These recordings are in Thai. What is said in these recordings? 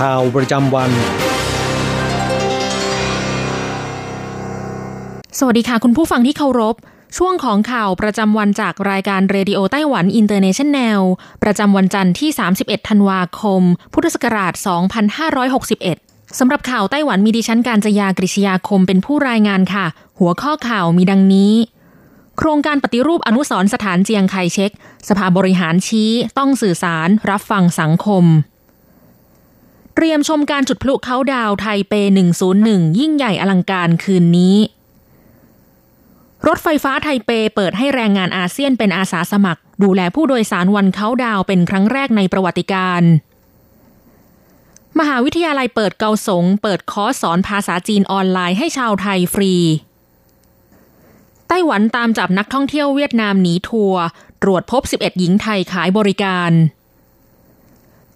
ข่าวประจำวัน สวัสดีค่ะคุณผู้ฟังที่เคารพ ช่วงของข่าวประจำวันจากรายการเรดิโอไต้หวันอินเตอร์เนชันแนล ประจำวันจันทร์ที่ 31 ธันวาคม พุทธศักราช 2561 สำหรับข่าวไต้หวันมีดิฉันการจยากริชยาคมเป็นผู้รายงานค่ะ หัวข้อข่าวมีดังนี้โครงการปฏิรูปอนุสรสถานเจียงไคเช็คสภาบริหารชี้ต้องสื่อสารรับฟังสังคม เตรียมชมการจุดพลุเคาท์ดาวน์ไทเป 101 ยิ่งใหญ่อลังการคืนนี้ รถไฟฟ้าไทเปเปิดให้แรงงานอาเซียนเป็นอาสาสมัคร ดูแลผู้โดยสารวันเคาท์ดาวน์เป็นครั้งแรกในประวัติการณ์ มหาวิทยาลัยเปิดเกาสง เปิดคอร์สสอนภาษาจีนออนไลน์ให้ชาวไทยฟรี ไต้หวันตามจับนักท่องเที่ยวเวียดนามหนีทัวร์ตรวจพบ 11 หญิงไทยขายบริการ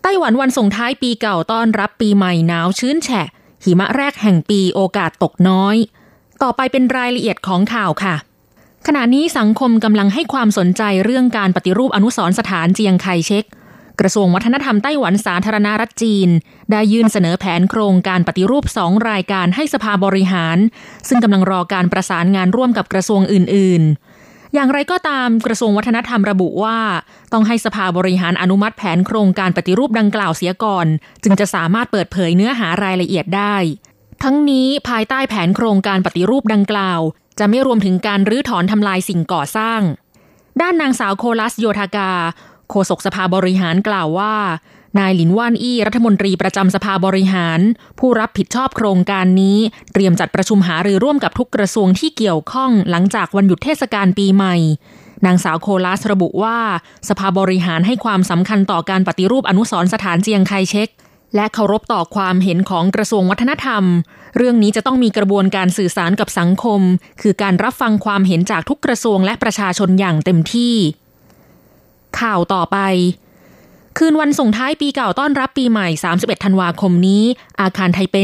ไต้หวันวันส่งท้ายปีเก่าต้อนรับปีใหม่หนาวชื้นแฉะ หิมะแรกแห่งปีโอกาสตกน้อย ต่อไปเป็นรายละเอียดของข่าวค่ะ ขณะนี้สังคมกำลังให้ความสนใจเรื่องการปฏิรูปอนุสรสถานเจียงไคเช็คกระทรวงวัฒนธรรมไต้หวันสาธารณรัฐจีน ได้ยื่นเสนอแผนโครงการปฏิรูปสองรายการให้สภาบริหาร ซึ่งกำลังรอการประสานงานร่วมกับกระทรวงอื่น ๆ อย่างไรก็ตามกระทรวงวัฒนธรรมระบุว่า ต้องให้สภาบริหารอนุมัติแผนโครงการปฏิรูปดังกล่าวเสียก่อน จึงจะสามารถเปิดเผยเนื้อหารายละเอียดได้ ทั้งนี้ภายใต้แผนโครงการปฏิรูปดังกล่าว จะไม่รวมถึงการรื้อถอนทำลายสิ่งก่อสร้าง ด้านนางสาวโคลัสโยธากา โฆษกสภาบริหารกล่าวว่า นายหลินว่านอี้รัฐมนตรีประจำสภาบริหาร ผู้รับผิดชอบโครงการนี้ เตรียมจัดประชุมหารือร่วมกับทุกกระทรวงที่เกี่ยวข้องหลังจากวันหยุดเทศกาลปีใหม่ นางสาวโคลัสระบุว่า สภาบริหารให้ความสำคัญต่อการปฏิรูปอนุสรสถานเจียงไคเช็คและเคารพต่อความเห็นของกระทรวงวัฒนธรรม เรื่องนี้จะต้องมีกระบวนการสื่อสารกับสังคม คือการรับฟังความเห็นจากทุกกระทรวงและประชาชนอย่างเต็มที่ ข่าวต่อไป คืนวันส่งท้ายปีเก่าต้อนรับปีใหม่ 31 ธันวาคมนี้ อาคารไทเป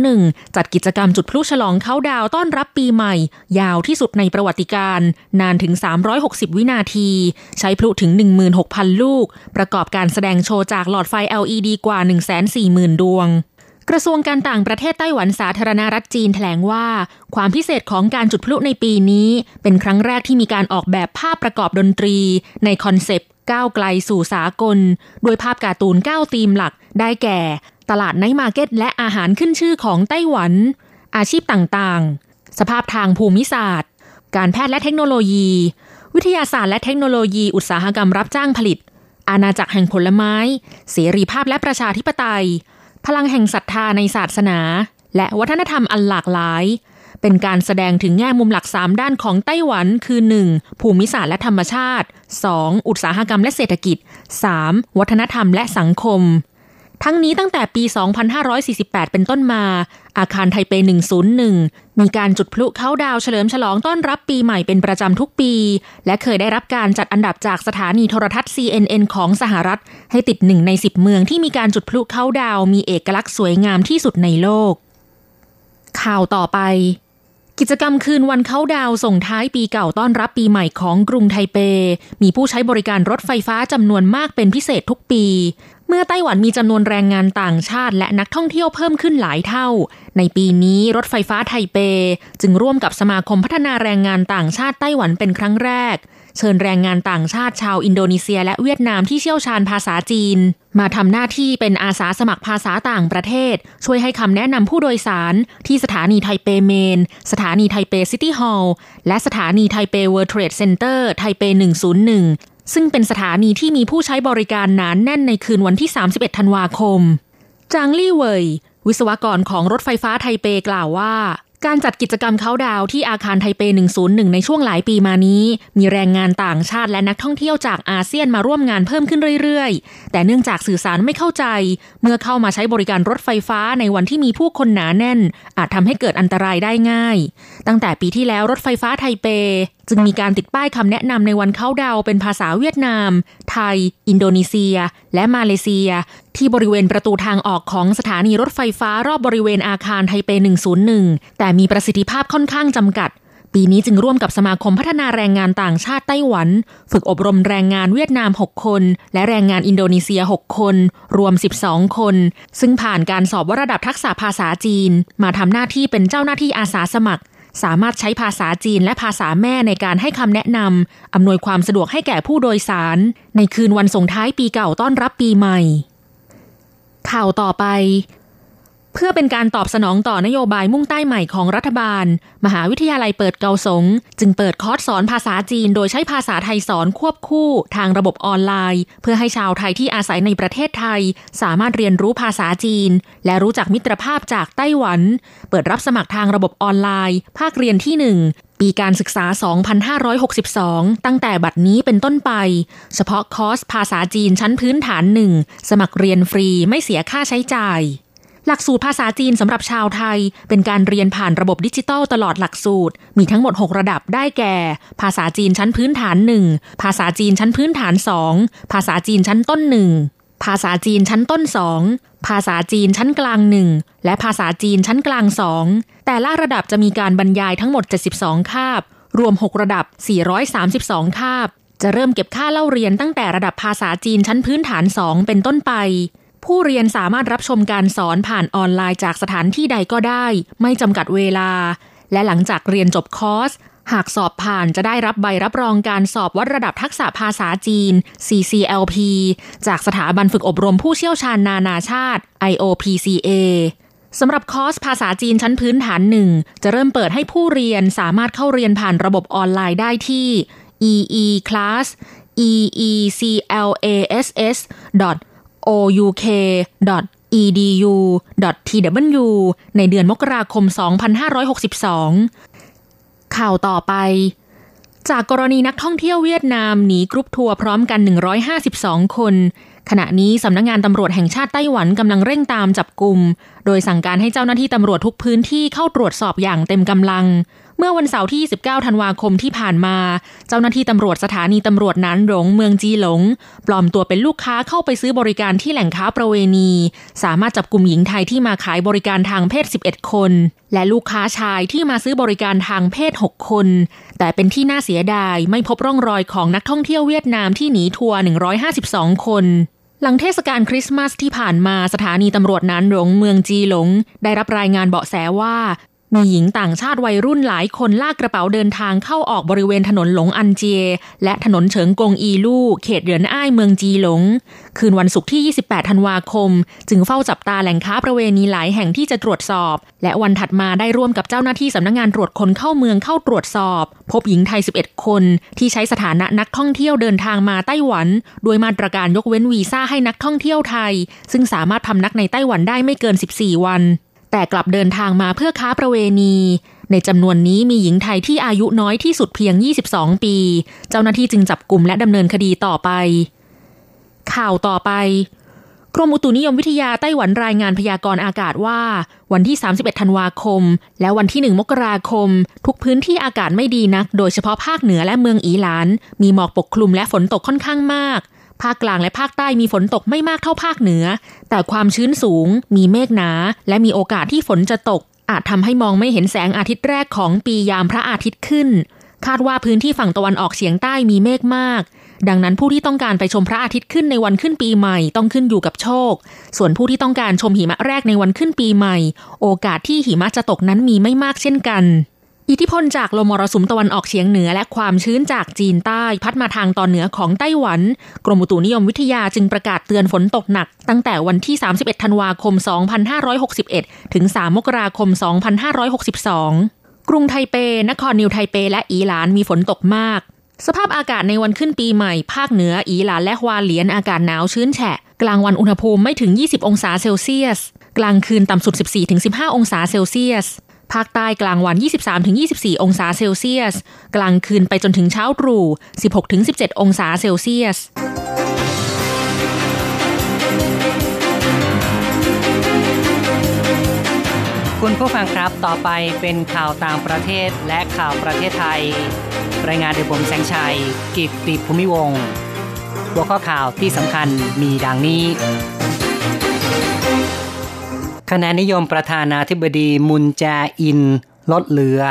101 จัดกิจกรรมจุดพลุฉลองเข้าดาวต้อนรับปีใหม่ ยาวที่สุดในประวัติการ นานถึง 360 วินาที ใช้พลุถึง 16,000 ลูก ประกอบการแสดงโชว์จากหลอดไฟ LED กว่า 140,000 ดวงกระทรวงการต่างประเทศไต้หวันสาธารณรัฐจีนแถลงว่า ความพิเศษของการจุดพลุในปีนี้ เป็นครั้งแรกที่มีการออกแบบภาพประกอบดนตรี ในคอนเซปต์ ก้าวไกลสู่สากล โดยภาพการ์ตูน 9 ธีมหลัก ได้แก่ ตลาด night market และอาหารขึ้นชื่อของไต้หวัน อาชีพต่างๆ สภาพทางภูมิศาสตร์ การแพทย์และเทคโนโลยี วิทยาศาสตร์และเทคโนโลยีอุตสาหกรรมรับจ้างผลิต อาณาจักรแห่งผลไม้ เสรีภาพและประชาธิปไตย พลังแห่งศรัทธาในศาสนา และวัฒนธรรมอันหลากหลาย เป็นการแสดงถึงแง่มุมหลัก 3 ด้านของไต้หวันคือ 1. ภูมิศาสตร์และธรรมชาติ 2. อุตสาหกรรมและเศรษฐกิจ 3. วัฒนธรรมและสังคม ทั้งนี้ตั้งแต่ปี 2548 เป็นต้นมา อาคารไทเป 101 มีการจุดพลุเข้าดาวเฉลิมฉลองต้อนรับปีใหม่เป็นประจำทุกปี และเคยได้รับการจัดอันดับจากสถานีโทรทัศน์ CNN ของสหรัฐ ให้ติดหนึ่งใน 10 เมืองที่มีการจุดพลุเข้าดาวมีเอกลักษณ์สวยงามที่สุดในโลก ข่าวต่อไป กิจกรรมคืนวันเข้าดาวส่งท้ายปีเก่าต้อนรับปีใหม่ของกรุงไทเป มีผู้ใช้บริการรถไฟฟ้าจำนวนมากเป็นพิเศษทุกปี เมื่อไต้หวันมีจำนวนแรงงานต่างชาติและนักท่องเที่ยวเพิ่มขึ้นหลายเท่า ในปีนี้รถไฟฟ้าไทเป จึงร่วมกับสมาคมพัฒนาแรงงานต่างชาติไต้หวันเป็นครั้งแรก เชิญแรงงานต่างชาติชาวอินโดนีเซียและเวียดนามที่เชี่ยวชาญภาษาจีน มาทำหน้าที่เป็นอาสาสมัครภาษาต่างประเทศ ช่วยให้คำแนะนำผู้โดยสาร ที่สถานีไทเป Main สถานีไทเป City Hall และสถานีไทเป World Trade Center ไทเป 101 ซึ่งเป็นสถานีที่มีผู้ใช้บริการหนาแน่นในคืนวันที่ 31 ธันวาคม จางลี่เวยวิศวกรของรถไฟฟ้าไทเปกล่าวว่า การจัดกิจกรรมเขาดาวที่อาคารไทเป 101 ในช่วงหลายปีมานี้ มีแรงงานต่างชาติและนักท่องเที่ยวจากอาเซียนมาร่วมงานเพิ่มขึ้นเรื่อยๆ แต่เนื่องจากสื่อสารไม่เข้าใจ เมื่อเข้ามาใช้บริการรถไฟฟ้าในวันที่มีผู้คนหนาแน่น อาจทำให้เกิดอันตรายได้ง่าย ตั้งแต่ปีที่แล้วรถไฟฟ้าไทเป จึงมีการติดป้ายคำแนะนำในวันเข้าดาวเป็นภาษาเวียดนาม ไทย อินโดนีเซีย และมาเลเซีย ที่บริเวณประตูทางออกของสถานีรถไฟฟ้ารอบบริเวณอาคารไทเป 101 แต่มีประสิทธิภาพค่อนข้างจำกัด ปีนี้จึงร่วมกับสมาคมพัฒนาแรงงานต่างชาติไต้หวัน ฝึกอบรมแรงงานเวียดนาม 6 คน และแรงงานอินโดนีเซีย 6 คน รวม 12 คน ซึ่งผ่านการสอบว่าระดับทักษะภาษาจีน มาทำหน้าที่เป็นเจ้าหน้าที่อาสาสมัคร สามารถใช้ภาษาจีนและภาษาแม่ในการให้คำแนะนำอำนวยความสะดวกให้แก่ผู้โดยสาร ในคืนวันส่งท้ายปีเก่าต้อนรับปีใหม่ ข่าวต่อไป เพื่อเป็นการตอบสนองต่อนโยบายมุ่งใต้ใหม่ของรัฐบาล มหาวิทยาลัยเปิดเกาสง จึงเปิดคอร์สสอนภาษาจีน โดยใช้ภาษาไทยสอนควบคู่ทางระบบออนไลน์ เพื่อให้ชาวไทยที่อาศัยในประเทศไทย สามารถเรียนรู้ภาษาจีน และรู้จักมิตรภาพจากไต้หวัน เปิดรับสมัครทางระบบออนไลน์ ภาคเรียนที่ 1ปีการศึกษา 2562 ตั้งแต่บัดนี้เป็นต้นไป เฉพาะคอร์สภาษาจีนชั้นพื้นฐานหนึ่ง สมัครเรียนฟรีไม่เสียค่าใช้จ่าย หลักสูตรภาษาจีนสำหรับชาวไทย เป็นการเรียนผ่านระบบดิจิตอลตลอดหลักสูตร มีทั้งหมด 6 ระดับได้แก่ ภาษาจีนชั้นพื้นฐาน 1 ภาษาจีนชั้นพื้นฐาน 2 ภาษาจีนชั้นต้น 1 ภาษาจีนชั้นต้น 2 ภาษาจีนชั้นกลาง 1 และภาษาจีนชั้นกลาง 2 แต่ละระดับจะมีการบรรยายทั้งหมด 72 คาบ รวม 6 ระดับ 432 คาบ จะเริ่มเก็บค่าเล่าเรียนตั้งแต่ระดับภาษาจีนชั้นพื้นฐาน 2 เป็นต้นไป ผู้เรียนสามารถรับชมการสอนผ่านออนไลน์จากสถานที่ใดก็ได้ ไม่จำกัดเวลา และหลังจากเรียนจบคอร์ส หากสอบผ่านจะได้รับใบรับรองการสอบวัดระดับทักษะภาษาจีน CCLP จากสถาบันฝึกอบรมผู้เชี่ยวชาญนานาชาติ IOPCA สำหรับคอร์สภาษาจีนชั้นพื้นฐานหนึ่งจะเริ่มเปิดให้ผู้เรียนสามารถเข้าเรียนผ่านระบบออนไลน์ได้ที่ ee class eeclass ouk.edu.tw ในเดือนมกราคม 2562 ข่าวต่อไป จากกรณีนักท่องเที่ยวเวียดนามหนีกรุ๊ปทัวร์พร้อมกัน 152 คนขณะนี้สำนักงานตำรวจแห่งชาติไต้หวันกำลังเร่งตามจับกลุ่ม โดยสั่งการให้เจ้าหน้าที่ตำรวจทุกพื้นที่เข้าตรวจสอบอย่างเต็มกำลัง เมื่อวันเสาร์ที่19ธันวาคมที่ผ่านมา เจ้าหน้าที่ตำรวจสถานีตำรวจนั้นหลงเมืองจีหลง ปลอมตัวเป็นลูกค้าเข้าไปซื้อบริการที่แหล่งค้าประเวณี สามารถจับกลุ่มหญิงไทยที่มาขายบริการทางเพศ 11 คน และลูกค้าชายที่มาซื้อบริการทางเพศ 6 คน แต่เป็นที่น่าเสียดายไม่พบร่องรอยของนักท่องเที่ยวเวียดนามที่หนีทัวร์ 152 คนหลังเทศกาลคริสต์มาสที่ผ่านมาสถานีตำรวจนั้นหลงเมืองจีหลง ได้รับรายงานเบาะแสว่า มีหญิงต่างชาติวัยรุ่นหลายคนลากกระเป๋าเดินทางเข้าออกบริเวณถนนหลงอันเจีย และถนนเฉิงกงอีลู่เขตเหรินอ้ายเมืองจีหลง คืนวันศุกร์ที่ 28 ธันวาคม จึงเฝ้าจับตาแหล่งค้าประเวณีหลายแห่งที่จะตรวจสอบ และวันถัดมาได้ร่วมกับเจ้าหน้าที่สำนักงงานตรวจคนเข้าเมืองเข้าตรวจสอบ พบหญิงไทย 11 คนที่ใช้สถานะนักท่องเที่ยวเดินทางมาไต้หวัน โดยมาตรการยกเว้นวีซ่าให้นักท่องเที่ยวไทย ซึ่งสามารถพำนักในไต้หวันได้ไม่เกิน 14 วัน แต่กลับเดินทางมาเพื่อค้าประเวณี ในจำนวนนี้มีหญิงไทยที่อายุน้อยที่สุดเพียง 22 ปี เจ้าหน้าที่จึงจับกลุ่มและดำเนินคดีต่อไป ข่าวต่อไปกรมอุตุนิยมวิทยาไต้หวันรายงานพยากรณ์อากาศว่า วันที่ 31 ธันวาคม และวันที่ 1 มกราคม ทุกพื้นที่อากาศไม่ดีนัก โดยเฉพาะภาคเหนือและเมืองอีหลาน มีหมอกปกคลุมและฝนตกค่อนข้างมาก ภาคกลางและภาคใต้มีฝนตกไม่มากเท่าภาคเหนือ แต่ความชื้นสูง มีเมฆหนา และมีโอกาสที่ฝนจะตก อาจทำให้มองไม่เห็นแสงอาทิตย์แรกของปียามพระอาทิตย์ขึ้น คาดว่าพื้นที่ฝั่งตะวันออกเฉียงใต้มีเมฆมาก ดังนั้นผู้ที่ต้องการไปชมพระอาทิตย์ขึ้นในวันขึ้นปีใหม่ต้องขึ้นอยู่กับโชค ส่วนผู้ที่ต้องการชมหิมะแรกในวันขึ้นปีใหม่ โอกาสที่หิมะจะตกนั้นมีไม่มากเช่นกัน อิทธิพลจากลมมรสุมตะวันออกเฉียงเหนือและความชื้นจากจีนใต้พัดมาทางตอนเหนือของไต้หวัน กรมอุตุนิยมวิทยาจึงประกาศเตือนฝนตกหนัก ตั้งแต่วันที่ 31 ธันวาคม 2561 ถึง 3 มกราคม 2562 กรุงไทเป นครนิวไทเป และอีหลานมีฝนตกมาก สภาพอากาศในวันขึ้นปีใหม่ ภาคเหนืออีหลานและฮวาเหลียนอากาศหนาวชื้นแฉะ กลางวันอุณหภูมิไม่ถึง 20 องศาเซลเซียส กลางคืนต่ำสุด 14-15 องศาเซลเซียส ภาคใต้กลางวัน 23-24 องศาเซลเซียส กลางคืนไปจนถึงเช้าตรู่ 16-17 องศาเซลเซียสคุณผู้ฟังครับ ต่อไปเป็นข่าวต่างประเทศและข่าวประเทศไทย รายงานโดยผมแสงชัย กิตติภูมิวงหัวข้อข่าวที่สำคัญมีดังนี้ คะแนนนิยมประธานาธิบดีมุนแจอิน ลดเหลือ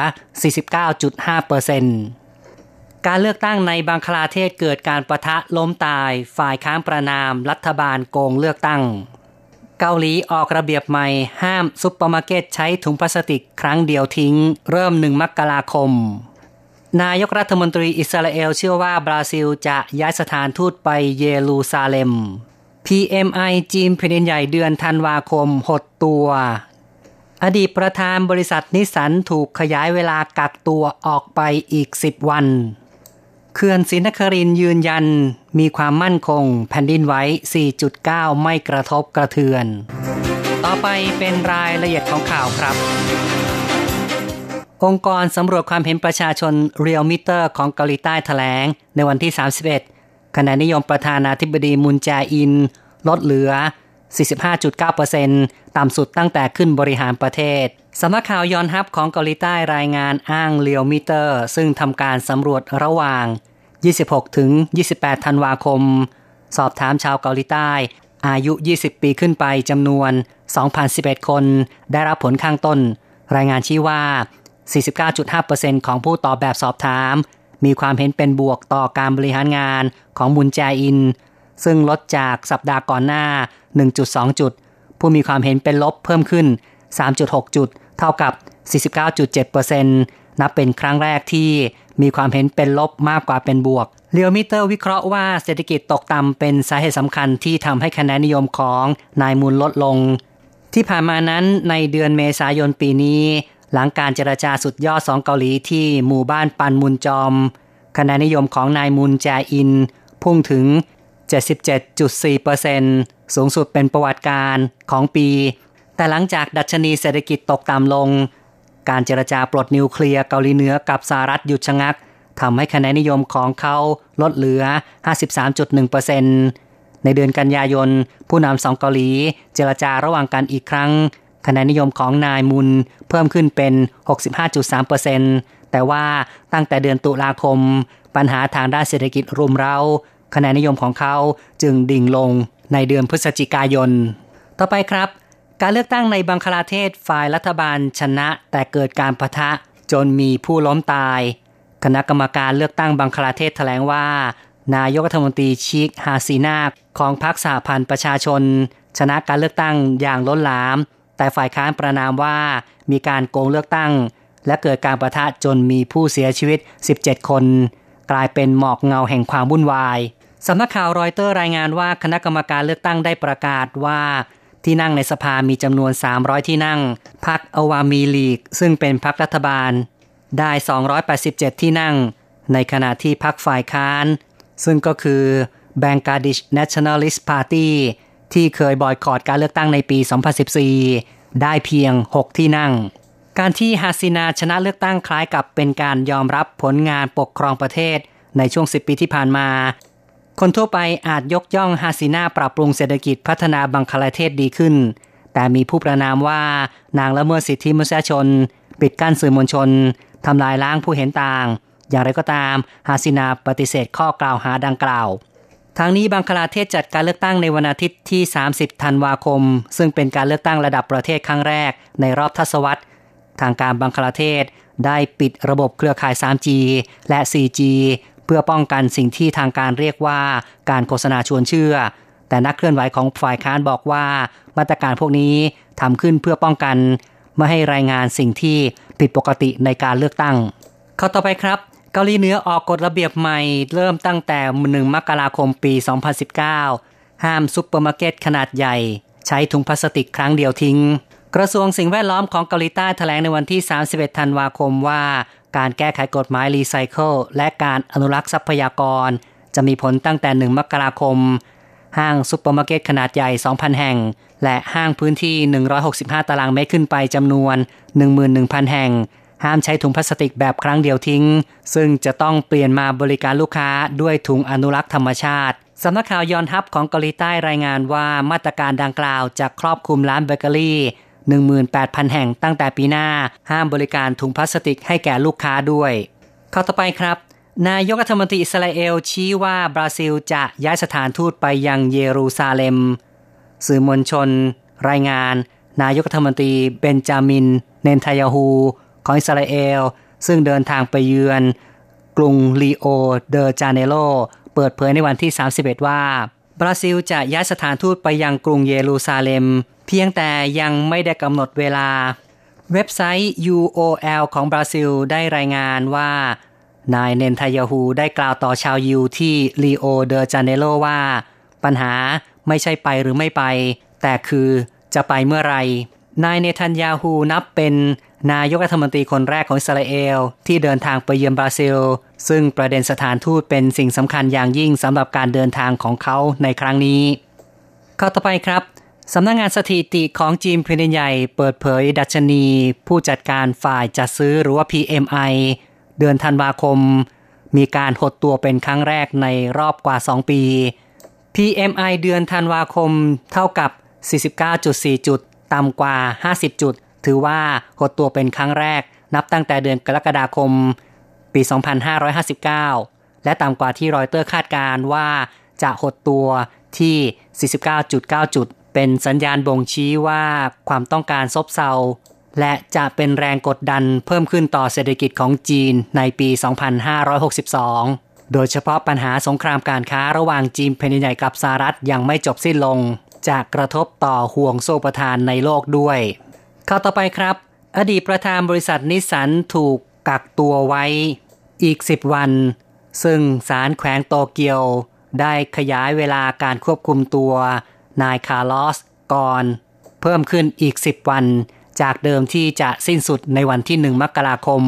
49.5%การเลือกตั้งในบังคลาเทศเกิดการปะทะล้มตายฝ่ายค้านประณามรัฐบาลโกงเลือกตั้ง เกาหลีออกระเบียบใหม่ห้ามซุปเปอร์มาร์เก็ตใช้ถุงพลาสติกครั้งเดียวทิ้ง เริ่มหนึ่งมกราคม นายกรัฐมนตรีอิสราเอลเชื่อว่าบราซิลจะย้ายสถานทูตไปเยรูซาเล็ม PMI จีนแผ่นดินใหญ่เดือนธันวาคมหดตัว อดีตประธานบริษัทนิสสันถูกขยายเวลากักตัวออกไปอีก 10 วันเขื่อนศรีนครินทร์ยืนยันมีความมั่นคงแผ่นดินไหว4.9 ไม่กระทบกระเทือน ต่อไปเป็นรายละเอียดของข่าวครับ องค์กรสำรวจความเห็นประชาชน Realmeter ของเกาหลีใต้แถลง ในวันที่ 31 คะแนนนิยมประธานาธิบดีมุนแจอิน ลดเหลือ 45.9%ต่ำสุดตั้งแต่ขึ้นบริหารประเทศสำนักข่าวยอนฮับของเกาหลีใต้รายงานอ้างเลียวมิเตอร์ ซึ่งทำการสำรวจระหว่าง 26 ถึง 28 ธันวาคม สอบถามชาวเกาหลีใต้ อายุ 20 ปีขึ้นไปจำนวน 2,011 คน ได้รับผลข้างต้น รายงานชี้ว่า 49.5%ของผู้ตอบแบบสอบถาม มีความเห็นเป็นบวกต่อการบริหารงานของมุนแจอิน ซึ่งลดจากสัปดาห์ก่อนหน้า 1.2 จุด ผู้มีความเห็นเป็นลบเพิ่มขึ้น 3.6 จุด เท่ากับ 49.7%นับเป็นครั้งแรกที่มีความเห็นเป็นลบมากกว่าเป็นบวกเลียวมิเตอร์วิเคราะห์ว่าเศรษฐกิจตกต่ำเป็นสาเหตุสำคัญที่ทำให้คะแนนนิยมของนายมูลลดลง ที่ผ่านมานั้นในเดือนเมษายนปีนี้ หลังการเจรจาสุดยอดสองเกาหลีที่หมู่บ้านปันมุนจอม คะแนนนิยมของนายมุนแจอิน พุ่งถึง 77.4%สูงสุดเป็นประวัติการของปี แต่หลังจากดัชนีเศรษฐกิจตกต่ำลง การเจรจาปลดนิวเคลียร์เกาหลีเหนือกับสหรัฐหยุดชะงักทำให้คะแนนนิยมของเขาลดเหลือ 53.1%ในเดือนกันยายน ผู้นำสองเกาหลีเจรจาระหว่างกันอีกครั้ง คะแนนนิยมของนายมุนเพิ่มขึ้นเป็น 65.3%แต่ว่าตั้งแต่เดือนตุลาคม ปัญหาทางด้านเศรษฐกิจรุมเร้าคะแนนนิยมของเขาจึงดิ่งลงในเดือนพฤศจิกายน ต่อไปครับ การเลือกตั้งในบังคลาเทศฝ่ายรัฐบาลชนะ แต่เกิดการประทะจนมีผู้ล้มตาย คณะกรรมการเลือกตั้งบังคลาเทศแถลงว่า นายกรัฐมนตรีชิกฮาซีนาของพรรคสหพันธ์ประชาชน ชนะการเลือกตั้งอย่างล้นหลาม แต่ฝ่ายค้านประนามว่ามีการโกงเลือกตั้ง และเกิดการประทะจนมีผู้เสียชีวิต 17 คน กลายเป็นหมอกเงาแห่งความวุ่นวาย สำนักข่าวรอยเตอร์รายงานว่าคณะกรรมการเลือกตั้งได้ประกาศว่าที่นั่งในสภามีจำนวน 300 ที่นั่ง พรรคอวามีลีก ซึ่งเป็นพรรครัฐบาล ได้ 287 ที่นั่ง ในขณะที่พรรคฝ่ายค้าน ซึ่งก็คือ Bangladesh Nationalist Party ที่เคยบอยคอรดการเลือกตั้งในปี 2014 ได้เพียง 6 ที่นั่ง การที่ฮาซินาชนะเลือกตั้งคล้ายกับเป็นการยอมรับผลงานปกครองประเทศในช่วง 10 ปีที่ผ่านมา คนทั่วไปอาจยกย่องฮาซินาปรับปรุงเศรษฐกิจพัฒนาบังคลาเทศดีขึ้น แต่มีผู้ประนามว่านางละเมิดสิทธิมนุษยชน ปิดกั้นสื่อมวลชนทำลายล้างผู้เห็นต่าง อย่างไรก็ตามฮาซินาปฏิเสธข้อกล่าวหาดังกล่าว ทางนี้บังคลาเทศจัดการเลือกตั้งในวันอาทิตย์ที่ 30 ธันวาคม ซึ่งเป็นการเลือกตั้งระดับประเทศครั้งแรกในรอบทศวรรษ ทางการบังคลาเทศได้ปิดระบบเครือข่าย 3G และ 4G เพื่อป้องกันสิ่งที่ทางการเรียกว่าการโฆษณาชวนเชื่อ แต่นักเคลื่อนไหวของฝ่ายค้านบอกว่า มาตรการพวกนี้ทำขึ้นเพื่อป้องกัน ไม่ให้รายงานสิ่งที่ผิดปกติในการเลือกตั้งข้อต่อไปครับ เกาหลีเหนือออกกฎระเบียบใหม่เริ่มตั้งแต่1มกราคมปี 2019 ห้ามซุปเปอร์มาร์เก็ตขนาดใหญ่ ใช้ถุงพลาสติกครั้งเดียวทิ้ง กระทรวงสิ่งแวดล้อมของเกาหลีใต้แถลงในวันที่ 31 ธันวาคมว่า การแก้ไขกฎหมายรีไซเคิลและการอนุรักษ์ทรัพยากร จะมีผลตั้งแต่ 1 มกราคม ห้างซุปเปอร์มาร์เก็ตขนาดใหญ่ 2,000 แห่ง และห้างพื้นที่ 165 ตารางเมตรขึ้นไปจำนวน 11,000 แห่ง ห้ามใช้ถุงพลาสติกแบบครั้งเดียวทิ้ง ซึ่งจะต้องเปลี่ยนมาบริการลูกค้าด้วยถุงอนุรักษ์ธรรมชาติสำนักข่าวยอนฮับของเกาหลีใต้รายงานว่ามาตรการดังกล่าวจะครอบคลุมร้านเบเกอรี่ 18,000 แห่งตั้งแต่ปีหน้า ห้ามบริการถุงพลาสติกให้แก่ลูกค้าด้วยข้อต่อไปครับ นายกรัฐมนตรีอิสราเอลชี้ว่าบราซิลจะย้ายสถานทูตไปยังเยรูซาเล็ม สื่อมวลชน รายงาน นายกรัฐมนตรีเบนจามิน เนนทายาฮู ของอิสราเอล ซึ่งเดินทางไปเยือนกรุงลีโอเดอจาเนโรเปิดเผยในวันที่ 31 ว่า บราซิลจะย้ายสถานทูตไปยังกรุงเยรูซาเล็ม เพียงแต่ยังไม่ได้กำหนดเวลา เว็บไซต์ UOL ของบราซิลได้รายงานว่านายเนนทายาฮูได้กล่าวต่อชาวยูที่ลีโอเดอจาเนโรว่า ปัญหาไม่ใช่ไปหรือไม่ไป แต่คือจะไปเมื่อไร นายเนทันยาฮูนับเป็นนายกรัฐมนตรีคนแรกของอิสราเอล ที่เดินทางไปเยือนบราซิล ซึ่งประเด็นสถานทูตเป็นสิ่งสำคัญอย่างยิ่งสำหรับการเดินทางของเขาในครั้งนี้ ข้อต่อไปครับสำนักงงานสถิติของจีนแผ่นใหญ่ เปิดเผยดัชนี ผู้จัดการฝ่ายจัดซื้อหรือว่า PMI เดือนธันวาคม มีการหดตัวเป็นครั้งแรกในรอบกว่า 2 ปี PMI เดือนธันวาคมเท่ากับ 49.4 จุด ต่ำกว่า 50 จุด ถือว่าหดตัวเป็นครั้งแรก นับตั้งแต่เดือนกรกฎาคม ปี 2559 และต่ำกว่าที่รอยเตอร์คาดการว่าจะหดตัวที่ 49.9 จุด เป็นสัญญาณบ่งชี้ว่าความต้องการซบเซา และจะเป็นแรงกดดันเพิ่มขึ้นต่อเศรษฐกิจของจีนในปี 2562 โดยเฉพาะปัญหาสงครามการค้าระหว่างจีนแผ่นใหญ่กับสหรัฐยังไม่จบสิ้นลง จากระทบต่อห่วงโซ่ประทานในโลกด้วยข้าวต่อไปครับ อดีตประธานบริษัทนิสสันถูกกักตัวไว้อีก 10 วัน ซึ่งศาลแขวงโตเกียว ได้ขยายเวลาการควบคุมตัวนายคาร์ลอสกอน เพิ่มขึ้นอีก 10 วัน จากเดิมที่จะสิ้นสุดในวันที่ 1 มกราคม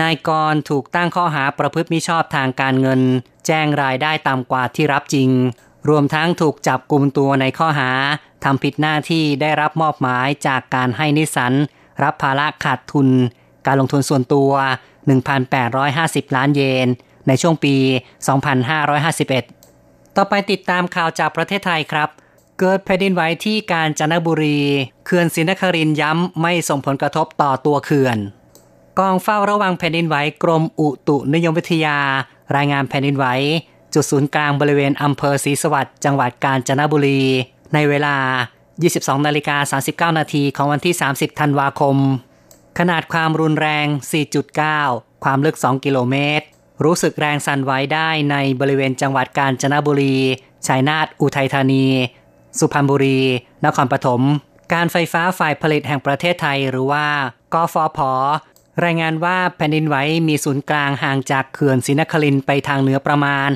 นายกรถูกตั้งข้อหาประพฤติมิชอบทางการเงิน แจ้งรายได้ต่ำกว่าที่รับจริง รวมทั้งถูกจับกลุ่มตัวในข้อหาทำผิดหน้าที่ได้รับมอบหมายจากการให้นิสันรับภาระขาดทุน การลงทุนส่วนตัว 1,850 ล้านเยน ในช่วงปี 2551 ต่อไปติดตามข่าวจากประเทศไทยครับ เกิดแผ่นดินไหวที่กาญจนบุรีเขื่อนศรีนครินย้ำไม่ส่งผลกระทบต่อตัวเขื่อน กองเฝ้าระวังแผ่นดินไหวกรมอุตุนิยมวิทยา รายงานแผ่นดินไหว จุดศูนย์กลางบริเวณอำเภอศรีสวัสดิ์จังหวัดกาญจนบุรี ในเวลา 22นาฬิกา39 นาทีของวันที่ 30 ธันวาคม ขนาดความรุนแรง 4.9 ความลึก 2 กิโลเมตร รู้สึกแรงสั่นไหวได้ในบริเวณจังหวัดกาญจนบุรี ชัยนาท อุทัยธานี สุพรรณบุรี นครปฐม การไฟฟ้าฝ่ายผลิตแห่งประเทศไทยหรือว่ากฟผ รายงานว่าแผ่นดินไหวมีศูนย์กลางห่างจากเขื่อนศรีนครินไปทางเหนือประมาณ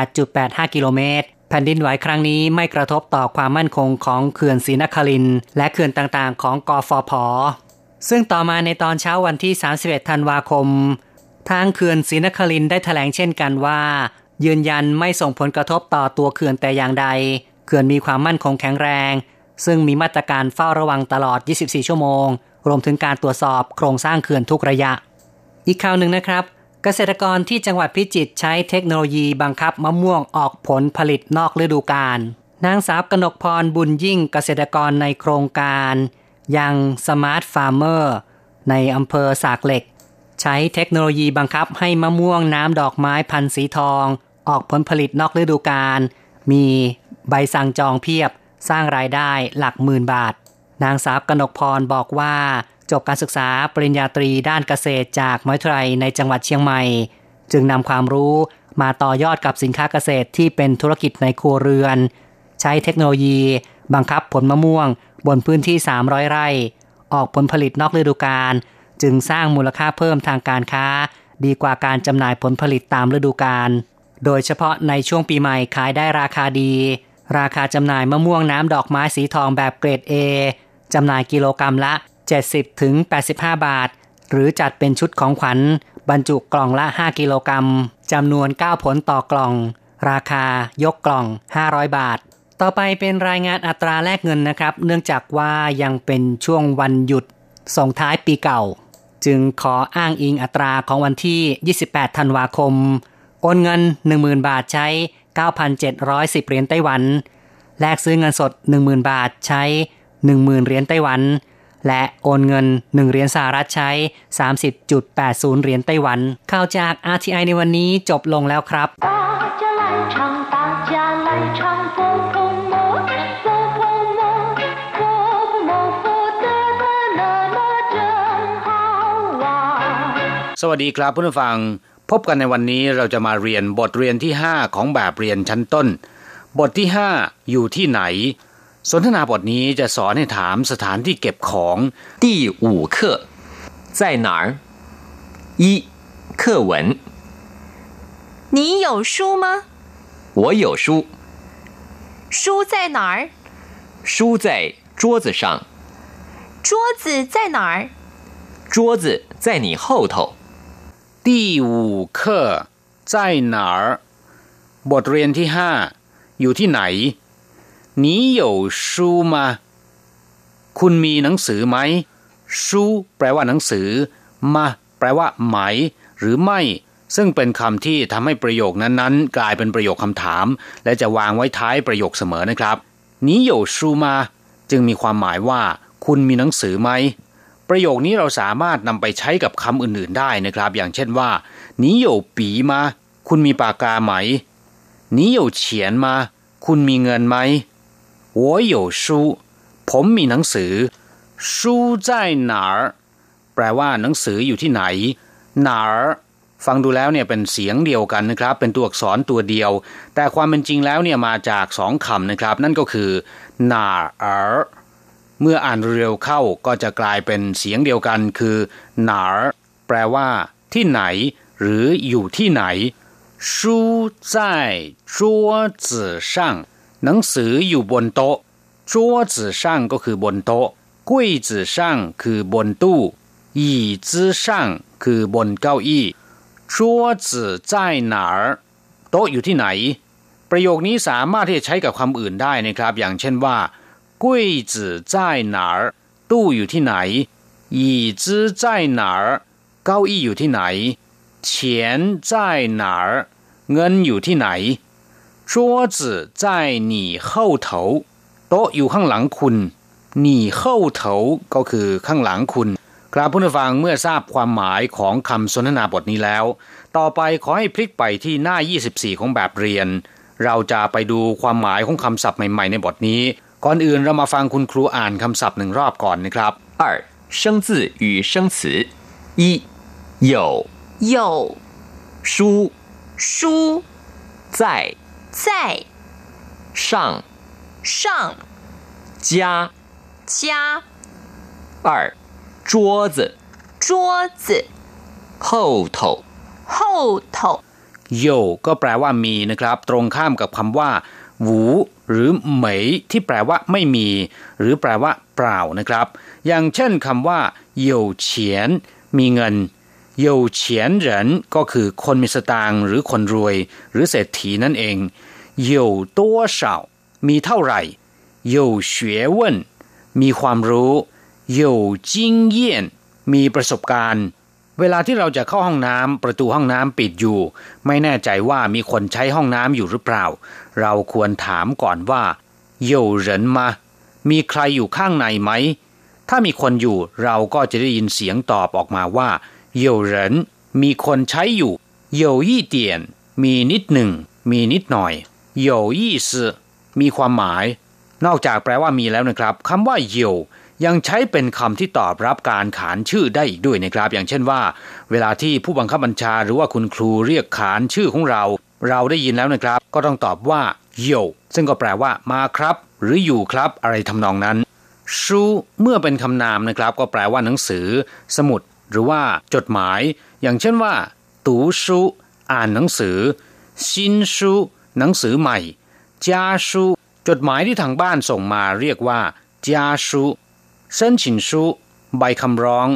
58.85 กิโลเมตร แผ่นดินไหวครั้งนี้ไม่กระทบต่อความมั่นคงของเขื่อนศรีนครินและเขื่อนต่างๆ ของกอฟผซึ่งต่อมาในตอนเช้าวันที่ 31 ธันวาคม ทางเขื่อนศรีนครินได้แถลงเช่นกันว่า ยืนยันไม่ส่งผลกระทบต่อตัวเขื่อนแต่อย่างใด เขื่อนมีความมั่นคงแข็งแรง ซึ่งมีมาตรการเฝ้าระวังตลอด 24 ชั่วโมง รวมถึงการตรวจสอบโครงสร้างเขื่อนทุกระยะ อีกข่าวหนึ่งนะครับ เกษตรกรที่จังหวัดพิจิตรใช้เทคโนโลยีบังคับมะม่วงออกผลผลิตนอกฤดูกาลนางสาวกนกพรบุญยิ่งเกษตรกรในโครงการ Young Smart Farmer ในอำเภอสากเหล็ก ใช้เทคโนโลยีบังคับให้มะม่วงน้ำดอกไม้พันธุ์สีทอง ออกผลผลิตนอกฤดูกาลมีใบสั่งจองเพียบสร้างรายได้หลักหมื่นบาท นางสาวกนกพรบอกว่า จบการศึกษาปริญญาตรีด้านเกษตรจากมหาวิทยาลัยในจังหวัดเชียงใหม่ จึงนำความรู้มาต่อยอดกับสินค้าเกษตรที่เป็นธุรกิจในครัวเรือน ใช้เทคโนโลยี บังคับผลมะม่วง บนพื้นที่ 300 ไร่ ออกผลผลิตนอกฤดูกาลจึงสร้างมูลค่าเพิ่มทางการค้า ดีกว่าการจำหน่ายผลผลิตตามฤดูกาลโดยเฉพาะในช่วงปีใหม่ขายได้ราคาดี ราคาจำหน่ายมะม่วงน้ำดอกไม้สีทองแบบเกรด A จำหน่ายกิโลกรรัมละ 70ถึงบาท หรือจัดเป็นชุดของขวัญ บรรจุกล่องละ 5 กิโลกรัมจำนวน 9 ผลต่อกล่อง ราคายกกล่อง 500 บาท ต่อไปเป็นรายงานอัตราแลกเงินนะครับ เนื่องจากว่ายังเป็นช่วงวันหยุดส่งท้ายปีเก่า จึงขออ้างอิงอัตราของวันที่ 28 ธันวาคม โอนเงิน 10,000 บาทใช้ 9,710 เหรียญไต้หวัน แลกซื้อเงินสด 10,000 บาทใช้ 10,000 เหรียญไต้หวัน และโอนเงิน 1 เหรียญสหรัฐใช้ 30.80 เหรียญไต้หวัน ข่าวจาก RTI ในวันนี้จบลงแล้วครับสวัสดีครับผู้นฟัง พบกันในวันนี้เราจะมาเรียนบทเรียนที่ 5 ของแบบเรียนชั้นต้น บทที่ 5 อยู่ที่ไหน สนทนาบทนี้จะสอนให้ถามสถานที่เก็บของ 第五课在哪儿？一课文，你有书吗？我有书，书在哪儿？书在桌子上，桌子在哪儿？桌子在你后头。第五课在哪儿บทเรียนที่ 5 อยู่ที่ไหน 你有书吗คุณมีหนังสือไหมชูแปลว่าหนังสือ มาแปลว่า ไหม หรือไม่ ซึ่งเป็นคำที่ทำให้ประโยคนั้นๆ กลายเป็นประโยคคำถาม และจะวางไว้ท้ายประโยคเสมอนะครับ你有书吗จึงมีความหมายว่า คุณมีหนังสือไหม ประโยคนี้เราสามารถนำไปใช้กับคำอื่นๆได้นะครับ อย่างเช่นว่า你有笔吗คุณมีปากกาไหม你有钱吗คุณมีเงินไหม 我有书ผมมีหนังสือ书在哪儿แปลว่าหนังสืออยู่ที่ไหน哪儿ฟังดูแล้วเนี่ยเป็นเสียงเดียวกันนะครับ เป็นตัวอักษรตัวเดียว แต่ความเป็นจริงแล้วเนี่ยมาจากสองคำนะครับ นั่นก็คือ哪儿เมื่ออ่านเร็วเข้าก็จะกลายเป็นเสียงเดียวกันคือ哪儿แปลว่า ที่ไหน หรืออยู่ที่ไหน书在桌子上 หนังสืออยู่บนโต๊ะ桌子上ก็คือบนโต๊ะ柜子上คือบนตู้椅子上คือบนเก้าอี้桌子在哪儿โต๊ะอยู่ที่ไหน ประโยคนี้สามารถที่จะใช้กับคำอื่นได้นะครับ อย่างเช่นว่า柜子在哪儿ตู้อยู่ที่ไหน椅子在哪儿เก้าอี้อยู่ที่ไหน钱在哪儿เงินอยู่ที่ไหน 桌子在你后头โต๊ะอยู่ข้างหลังคุณหนีเข้าเถาก็คือข้างหลังคุณ ครับผู้ฟังเมื่อทราบความหมายของคำสนทนาบทนี้แล้ว ต่อไปขอให้พลิกไปที่หน้า 24 ของแบบเรียน เราจะไปดูความหมายของคำศัพท์ใหม่ๆ ในบทนี้ ก่อนอื่นเรามาฟังคุณครูอ่านคำศัพท์หนึ่งรอบก่อนนะครับ 二生字与生词，一有有书书在 在上上家，家二桌子桌子后头后头โยก็แปลว่ามีนะครับ ตรงข้ามกับคำว่าหวูหรือเหมยที่แปลว่าไม่มี หรือแปลว่า เปล่านะครับ อย่างเช่นคำว่า有钱มีเงิน有钱人ก็คือคนมีสตางค์หรือคนรวย หรือเศรษฐีนั่นเอง 有多少มีเท่าไหร่有学问มีความรู้有经验มีประสบการณ์ เวลาที่เราจะเข้าห้องน้ำประตูห้องน้ำปิดอยู่ ไม่แน่ใจว่ามีคนใช้ห้องน้ำอยู่หรือเปล่า เราควรถามก่อนว่า有人吗มีใครอยู่ข้างในไหม ถ้ามีคนอยู่เราก็จะได้ยินเสียงตอบออกมาว่า有人มีคนใช้อยู่有一点มีนิดหนึ่ง มีนิดหน่อย โยยี่สมีความหมาย นอกจากแปลว่ามีแล้วนะครับคำว่าโยยังใช้เป็นคำที่ตอบรับการขานชื่อได้อีกด้วยนะครับ อย่างเช่นว่า เวลาที่ผู้บังคับบัญชาหรือว่าคุณครูเรียกขานชื่อของเรา เราได้ยินแล้วนะครับ ก็ต้องตอบว่าโยซึ่งก็แปลว่ามาครับ หรืออยู่ครับ อะไรทำนองนั้นชูเมื่อเป็นคำนามนะครับ ก็แปลว่าหนังสือ สมุด หรือว่าจดหมาย อย่างเช่นว่าตูชูอ่านหนังสือชินชู หนังสือใหม่จาชูจดหมายที่ทางบ้านส่งมาเรียกว่าจาชูเส้นฉินชูใบคำร้อง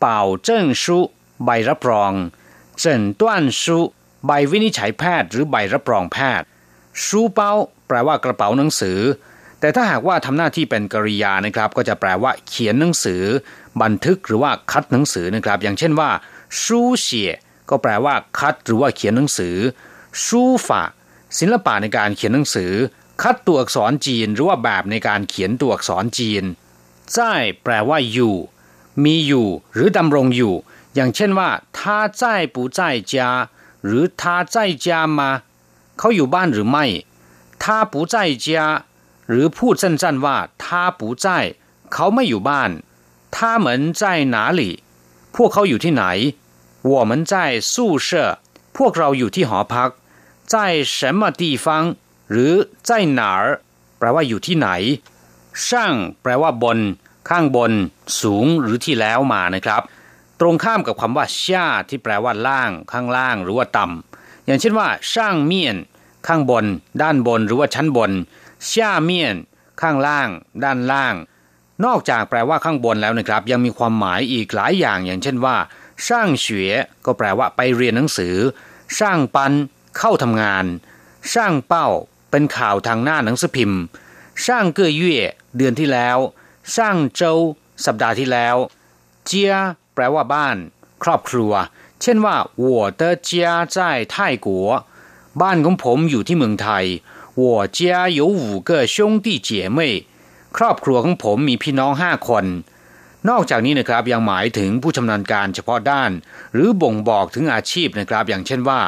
เป่าเจิ้งชูใบรับรองเจินต้วนชูใบวินิจฉัยแพทย์หรือใบรับรองแพทย์ ชูเป้าแปลว่ากระเป๋าหนังสือ แต่ถ้าหากว่าทำหน้าที่เป็นกริยานะครับ ก็จะแปลว่า เขียนหนังสือ บันทึกหรือว่าคัดหนังสือนะครับ อย่างเช่นว่า ชูเฉียก็แปลว่าคัดหรือว่าเขียนหนังสือ ชูฝา ศิลปะในการเขียนหนังสือ คัดตัวอักษรจีน หรือว่าแบบในการเขียนตัวอักษรจีน在แปลว่าอยู่ มีอยู่ หรือดำรงอยู่ อย่างเช่นว่า他在不在家หรือ他在家吗เขาอยู่บ้านหรือไม่他不在家หรือพูดสั้นๆว่า他不在เขาไม่อยู่บ้าน他们在哪里พวกเขาอยู่ที่ไหน我们在宿舍พวกเราอยู่ที่หอพัก 在什么地方หรือ在哪儿แปลว่าอยู่ที่ไหนช่างแปลว่าบน ข้างบน สูงหรือที่แล้วมานะครับ ตรงข้ามกับคำว่าช่าที่แปลว่าล่าง ข้างล่างหรือว่าต่ำอย่างเช่นว่าช่างเมียน ข้างบน ด้านบนหรือว่าชั้นบนช่าเมียน ข้างล่าง ด้านล่าง นอกจากแปลว่าข้างบนแล้วนะครับ ยังมีความหมายอีกหลายอย่างอย่างเช่นว่าช่างเฉวยก็แปลว่าไปเรียนหนังสือช่างปัน เข้าทำงานช่างเป้า เป็นข่าวทางหน้าหนังสือพิมพ์ช่างเกื้อเย่เดือนที่แล้วช่างโจวสัปดาห์ที่แล้ว เจียแปลว่าบ้าน ครอบครัว เช่นว่า我的家在泰国บ้านของผมอยู่ที่เมืองไทย我家有五个兄弟姐妹ครอบครัวของผมมีพี่น้องห้าคน นอกจากนี้นะครับยังหมายถึงผู้ชำนาญการเฉพาะด้าน หรือบ่งบอกถึงอาชีพนะครับ อย่างเช่นว่า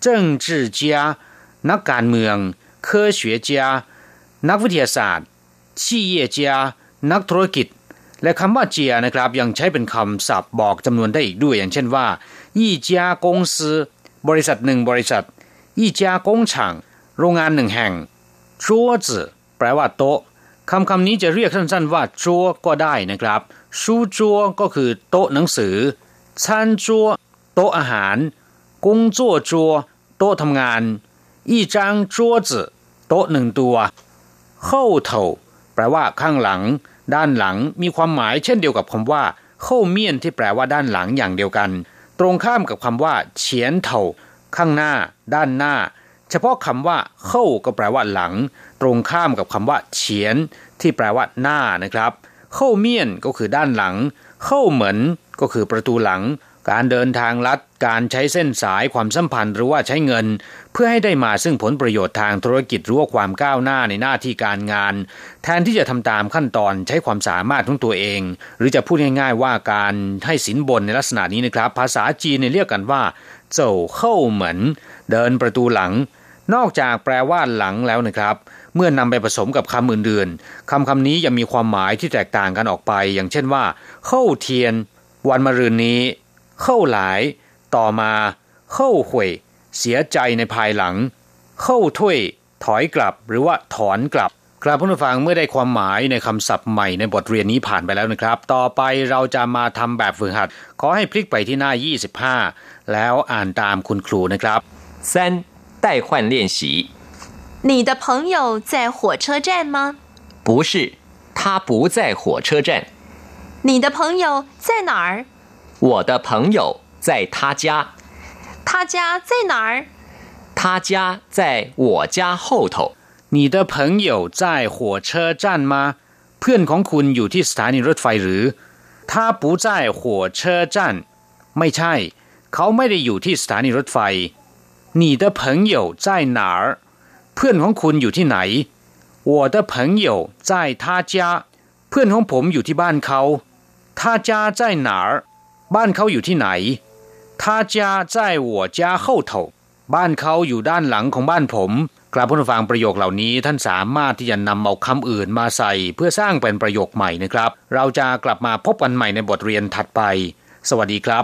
เจิ้งจื่อเจียนักการเมือง科学家นักวิทยาศาสตร์企业家นักธุรกิจ และคำว่าเจียนะครับ ยังใช้เป็นคำศัพท์บอกจำนวนได้อีกด้วย อย่างเช่นว่ายี่จา公司บริษัทหนึ่งบริษัทยี่จา工厂โรงงานหนึ่งแห่งจัวจืแปลว่าโต๊ะคำคำนี้จะเรียกสั้นๆว่าจัวก็ได้นะครับชูจัวก็คือโต๊ะหนังสือชันจัวโต๊ะอาหาร กงจัวจัวโต๊ะทำงานอีจางจัวจืโต๊ะหนึ่งตัวเข้าเถาแปลว่าข้างหลัง ด้านหลังมีความหมายเช่นเดียวกับคำว่าเข้าเมียนที่แปลว่าด้านหลังอย่างเดียวกัน ตรงข้ามกับคำว่าเฉียนเถาข้างหน้า ด้านหน้า เฉพาะคำว่าเข้าก็แปลว่าหลัง ตรงข้ามกับคำว่าเฉียน ที่แปลว่าหน้านะครับเข้าเมียนก็คือด้านหลังเข้าเหมือนก็คือประตูหลัง การเดินทางลัดการใช้เส้นสายความสัมพันธ์หรือว่าใช้เงิน เพื่อให้ได้มาซึ่งผลประโยชน์ทางธุรกิจหรือว่าความก้าวหน้าในหน้าที่การงาน แทนที่จะทำตามขั้นตอนใช้ความสามารถของตัวเอง หรือจะพูดง่าย ๆ ว่าการให้สินบนในลักษณะนี้นะครับ ภาษาจีนเรียกกันว่า เจ้าเข้าเหมือน เดินประตูหลัง นอกจากแปลว่าหลังแล้วนะครับเมื่อนำไปผสมกับคำอื่นๆคำคำนี้ยังมีความหมายที่แตกต่างกันออกไป อย่างเช่นว่าเข้าเทียน วันมะรืนนี้ เข้าหลาย ต่อมา เข้าหวยเสียใจในภายหลัง เข้าถ้วย ถอยกลับหรือว่าถอนกลับ ครับผู้ฟังเมื่อได้ความหมายในคำศัพท์ใหม่ในบทเรียนนี้ผ่านไปแล้วนะครับ ต่อไปเราจะมาทำแบบฝึกหัด ขอให้พลิกไปที่หน้า 25 แล้วอ่านตามคุณครูนะครับ 三代换练习你的朋友在火车站吗？不是，他不在火车站。你的朋友在哪儿？ 我的朋友在他家，他家在哪儿？他家在我家后头。你的朋友在火车站吗เพื่อนของคุณอยู่ที่สถานีรถไฟหรือ他不在火车站ไม่ใช่ เขาไม่ได้อยู่ที่สถานีรถไฟ你的朋友在哪儿เพื่อนของคุณอยู่ที่ไหน我的朋友在他家เพื่อนของผมอยู่ที่บ้านเขา他家在哪儿 บ้านเขาอยู่ที่ไหนท่าจ้าใจหัวจ้าเข้าเถาบ้านเขาอยู่ด้านหลังของบ้านผมกลับพูดฟังประโยคเหล่านี้ท่านสามารถที่จะนำเอาคำอื่นมาใส่เพื่อสร้างเป็นประโยคใหม่นะครับ เราจะกลับมาพบกันใหม่ในบทเรียนถัดไป สวัสดีครับ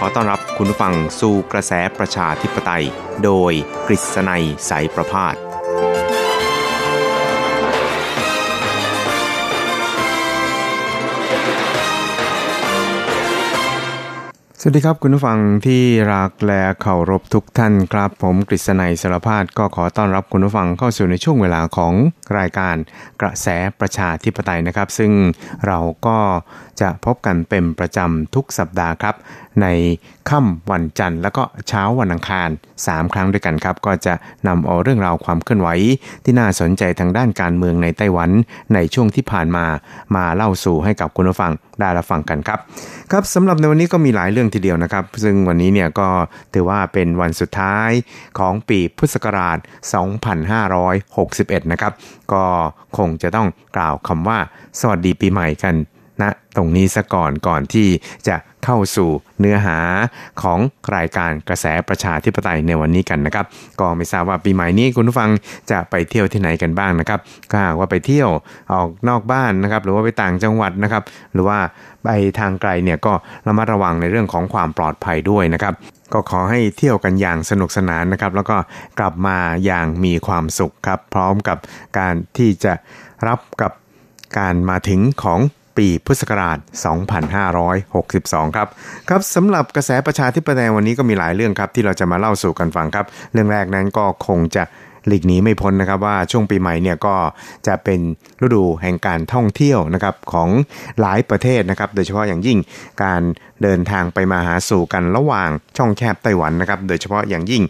ขอต้อนรับคุณผังสู่กระแสประชาธิปไตย โดยกฤษณัยสายประพาส สวัสดีครับคุณผู้ฟังที่รักและเคารพทุกท่านครับ ผมกฤษณัยสารพาดก็ขอต้อนรับคุณผู้ฟังเข้าสู่ในช่วงเวลาของรายการกระแสประชาธิปไตยนะครับ ซึ่งเราก็จะพบกันเป็นประจำทุกสัปดาห์ครับ ในค่ำวันจันทร์ แล้วก็เช้าวันอังคาร 3 ครั้งด้วยกันครับ ก็จะนำเอาเรื่องราวความเคลื่อนไหว ที่น่าสนใจทางด้านการเมืองในไต้หวันในช่วงที่ผ่านมามาเล่าสู่ให้กับคุณผู้ฟังได้รับฟังกันครับ ครับสำหรับในวันนี้ก็มีหลายเรื่องทีเดียวนะครับ ซึ่งวันนี้เนี่ยก็ถือว่าเป็นวันสุดท้ายของปีพุทธศักราช 2561 นะครับ ก็คงจะต้องกล่าวคำว่า สวัสดีปีใหม่กันนะตรงนี้ซะก่อนก่อนที่จะ เข้าสู่เนื้อหาของรายการกระแสประชาธิปไตยในวันนี้กันนะครับ ก็ไม่ทราบว่าปีใหม่นี้คุณผู้ฟังจะไปเที่ยวที่ไหนกันบ้างนะครับก็หากว่าไปเที่ยวออกนอกบ้านนะครับ หรือว่าไปต่างจังหวัดนะครับ หรือว่าไปทางไกลเนี่ยก็ระมัดระวังในเรื่องของความปลอดภัยด้วยนะครับก็ขอให้เที่ยวกันอย่างสนุกสนานนะครับ แล้วก็กลับมาอย่างมีความสุขครับ พร้อมกับการที่จะรับกับการมาถึงของ ปีพุทธศักราช 2562 ครับครับสำหรับกระแสประชาธิปไตยวันนี้ก็มีหลายเรื่องครับที่เราจะมาเล่าสู่กันฟังครับ เรื่องแรกนั้นก็คงจะหลีกหนีไม่พ้นนะครับว่าช่วงปีใหม่เนี่ยก็จะเป็นฤดูแห่งการท่องเที่ยวนะครับของหลายประเทศนะครับ โดยเฉพาะอย่างยิ่งการเดินทางไปมาหาสู่กันระหว่างช่องแคบไต้หวันนะครับ โดยเฉพาะอย่างยิ่ง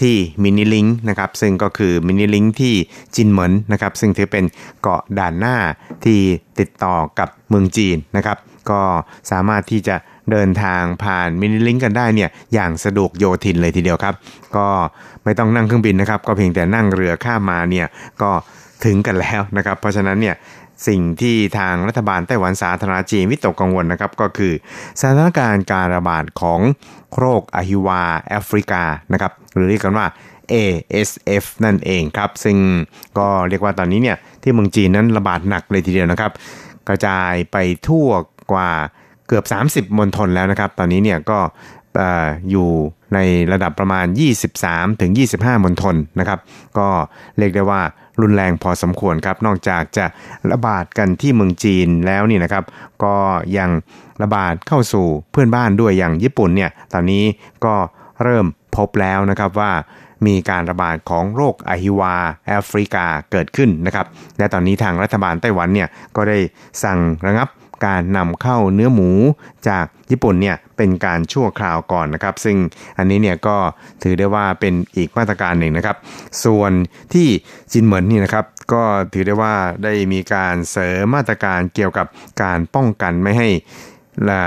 ที่ mini link นะครับซึ่งก็คือ mini link ที่จินเหมินนะครับซึ่งถือเป็นเกาะด่านหน้าที่ติดต่อกับเมืองจีนนะครับก็สามารถที่จะเดินทางผ่าน mini link กันได้เนี่ยอย่างสะดวกโยธินเลยทีเดียวครับ ก็ไม่ต้องนั่งเครื่องบินนะครับ ก็เพียงแต่นั่งเรือข้ามมาเนี่ยก็ถึงกันแล้วนะครับ เพราะฉะนั้นเนี่ย สิ่งที่ทางรัฐบาลไต้หวันสาธารณจีนวิตกกังวลนะครับก็คือ สถานการณ์การระบาดของโรคอหิวาแอฟริกานะครับหรือเรียกกันว่า ASF นั่นเองครับ ซึ่งก็เรียกว่าตอนนี้เนี่ยที่เมืองจีนนั้นระบาดหนักเลยทีเดียวนะครับ กระจายไปทั่วกว่าเกือบ 30มณฑลแล้วนะครับ ตอนนี้เนี่ยก็ อยู่ในระดับประมาณ 23ถึง25มณฑลนะครับ ก็เรียกได้ว่ารุนแรงพอสมควรครับ นอกจากจะระบาดกันที่เมืองจีนแล้วนี่นะครับ ก็ยังระบาดเข้าสู่เพื่อนบ้านด้วยอย่างญี่ปุ่นเนี่ย ตอนนี้ก็เริ่มพบแล้วนะครับว่ามีการระบาดของโรคอหิวาแอฟริกาเกิดขึ้นนะครับ และตอนนี้ทางรัฐบาลไต้หวันเนี่ยก็ได้สั่งระงับ การนำเข้าเนื้อหมูจากญี่ปุ่นเนี่ยเป็นการชั่วคราวก่อนนะครับ ซึ่งอันนี้เนี่ยก็ถือได้ว่าเป็นอีกมาตรการหนึ่งนะครับ ส่วนที่จินเหมินนี่นะครับก็ถือได้ว่าได้มีการเสริมมาตรการเกี่ยวกับการป้องกันไม่ให้ละ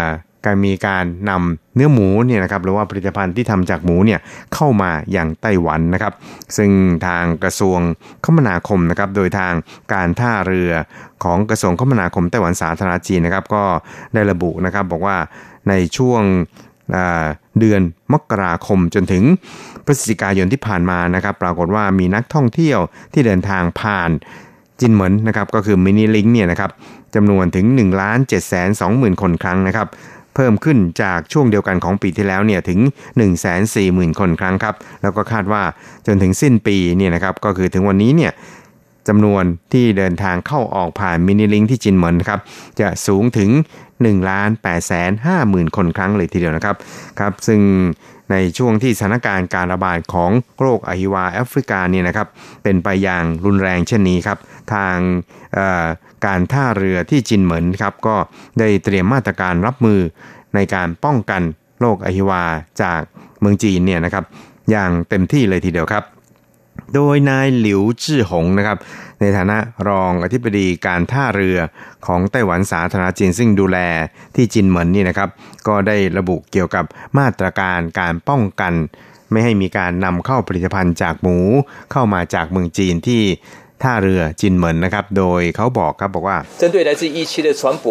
การมีการนำเนื้อหมูเนี่ยนะครับหรือว่าผลิตภัณฑ์ที่ทำจากหมูเนี่ยเข้ามาอย่างไต้หวันนะครับ ซึ่งทางกระทรวงคมนาคมนะครับโดยทางการท่าเรือของกระทรวงคมนาคมไต้หวันสาธารณจีนนะครับ ก็ได้ระบุนะครับบอกว่าในช่วงเดือนมกราคมจนถึงพฤศจิกายนที่ผ่านมานะครับ ปรากฏว่ามีนักท่องเที่ยวที่เดินทางผ่านจินเหมินนะครับก็คือมินิลิงเนี่ยนะครับจำนวนถึง 1 7 2 0 0 0 0 คนครั้งนะครับ เพิ่มขึ้นจากช่วงเดียวกันของปีที่แล้วเนี่ยถึง 1 4 0 0 0 0 คนครั้งครับ แล้วก็คาดว่าจนถึงสิ้นปีเนี่ยนะครับก็คือถึงวันนี้เนี่ย จำนวนที่เดินทางเข้าออกผ่านมินิลิงที่จินเหมินครับจะสูงถึง1ล้าน8แสน5หมื่นคนครั้งเลยทีเดียวนะครับครับ ซึ่งในช่วงที่สถานการณ์การระบาดของโรคอหิวาแอฟริกาเนี่ยนะครับ เป็นไปอย่างรุนแรงเช่นนี้ครับ ทางการท่าเรือที่จินเหมินครับ ก็ได้เตรียมมาตรการรับมือในการป้องกันโรคอหิวาจากเมืองจีนเนี่ยนะครับ อย่างเต็มที่เลยทีเดียวครับ โดยนายหลิวจื้อหงนะครับ ในฐานะรองอธิบดีการท่าเรือของไต้หวันสาธารณจีนซึ่งดูแลที่จินเหมินนี่นะครับ ก็ได้ระบุเกี่ยวกับมาตรการการป้องกัน ไม่ให้มีการนำเข้าผลิตภัณฑ์จากหมูเข้ามาจากเมืองจีนที่ท่าเรือจินเหมินนะครับ โดยเขาบอกครับบอกว่า 针对来自一期的船舶，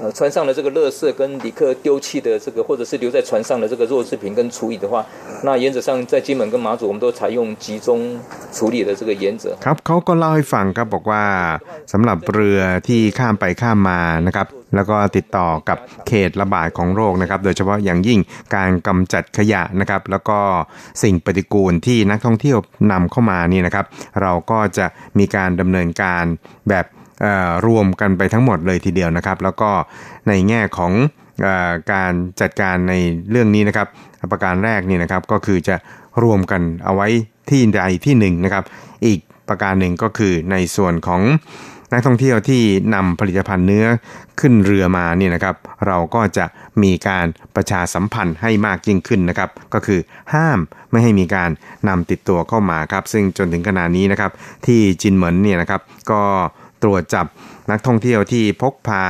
呃，船上的这个垃圾跟旅客丢弃的这个，或者是留在船上的这个弱制品跟处理的话，那原则上在金门跟马祖，我们都采用集中处理的这个原则。 ครับเขาก็เล่าให้ฟังครับบอกว่าสำหรับเรือที่ข้ามไปข้ามมานะครับ แล้วก็ติดต่อกับเขตระบาดของโรคนะครับ โดยเฉพาะอย่างยิ่งการกำจัดขยะนะครับ แล้วก็สิ่งปฏิกูลที่นักท่องเที่ยวนำเข้ามานี่นะครับ เราก็จะมีการดำเนินการแบบเอ่อ รวมกันไปทั้งหมดเลยทีเดียวนะครับ แล้วก็ในแง่ของอการจัดการในเรื่องนี้นะครับ ประการแรกนี่นะครับก็คือจะรวมกันเอาไว้ที่ใดที่หนึ่งนะครับ อีกประการหนึ่งก็คือในส่วนของนักท่องเที่ยวที่นำผลิตภัณฑ์เนื้อขึ้นเรือมาเนี่ยนะครับ เราก็จะมีการประชาสัมพันธ์ให้มากยิ่งขึ้นนะครับ ก็คือห้ามไม่ให้มีการนำติดตัวเข้ามาครับ ซึ่งจนถึงขณะนี้นะครับ ที่จินเหมินเนี่ยนะครับ ก็ ตรวจจับนักท่องเที่ยวที่พกพา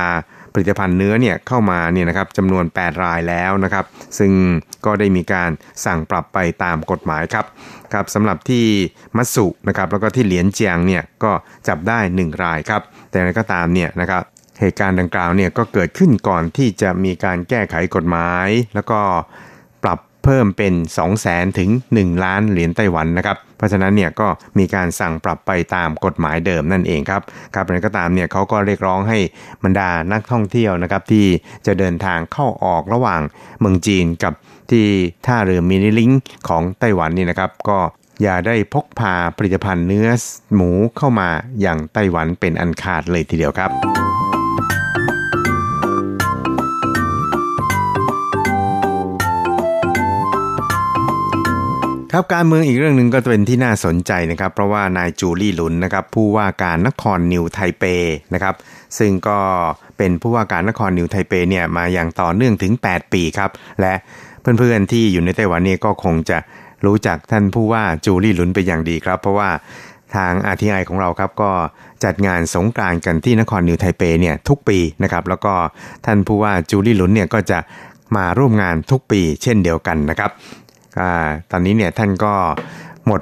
ผลิตภัณฑ์เนื้อเนี่ยเข้ามาเนี่ยนะครับจำนวน 8 รายแล้วนะครับ ซึ่งก็ได้มีการสั่งปรับไปตามกฎหมายครับครับสำหรับที่มัตสุนะครับแล้วก็ที่เหลียนเจียงเนี่ยก็จับได้ 1 รายครับ แต่อะไรก็ตามเนี่ยนะครับเหตุการณ์ดังกล่าวเนี่ยก็เกิดขึ้นก่อนที่จะมีการแก้ไขกฎหมาย แล้วก็ เพิ่มเป็น 2 0 0แสนถึง 1 ล้านเหรียญไต้หวันนะครับ เพราะฉะนั้นเนี่ยก็มีการสั่งปรับไปตามกฎหมายเดิมนั่นเองครับครับอะไรก็ตามเนี่ยเขาก็เรียกร้องให้บรรดานักท่องเที่ยวนะครับที่จะเดินทางเข้าออกระหว่างเมืองจีนกับที่ท่าเรือมินิลิงของไต้หวันนี่นะครับก็อย่าได้พกพาผลิตภัณฑ์เนื้อหมูเข้ามาอย่างไต้หวันเป็นอันขาดเลยทีเดียวครับ ครับการเมืองอีกเรื่องหนึ่งก็เป็นที่น่าสนใจนะครับ เพราะว่านายจูลี่หลุนนะครับผู้ว่าการนครนิวไทเปนะครับ ซึ่งก็เป็นผู้ว่าการนครนิวไทเปเนี่ยมาอย่างต่อเนื่องถึง 8 ปีครับ และเพื่อนๆที่อยู่ในไต้หวันเนี่ยก็คงจะรู้จักท่านผู้ว่าจูลี่หลุนเป็นอย่างดีครับ เพราะว่าทาง RTI ของเราครับก็จัดงานสงกรานต์กันที่นครนิวไทเปเนี่ยทุกปีนะครับ แล้วก็ท่านผู้ว่าจูลี่หลุนเนี่ยก็จะมาร่วมงานทุกปีเช่นเดียวกันนะครับ อาตอนนี้เนี่ยท่านก็หมด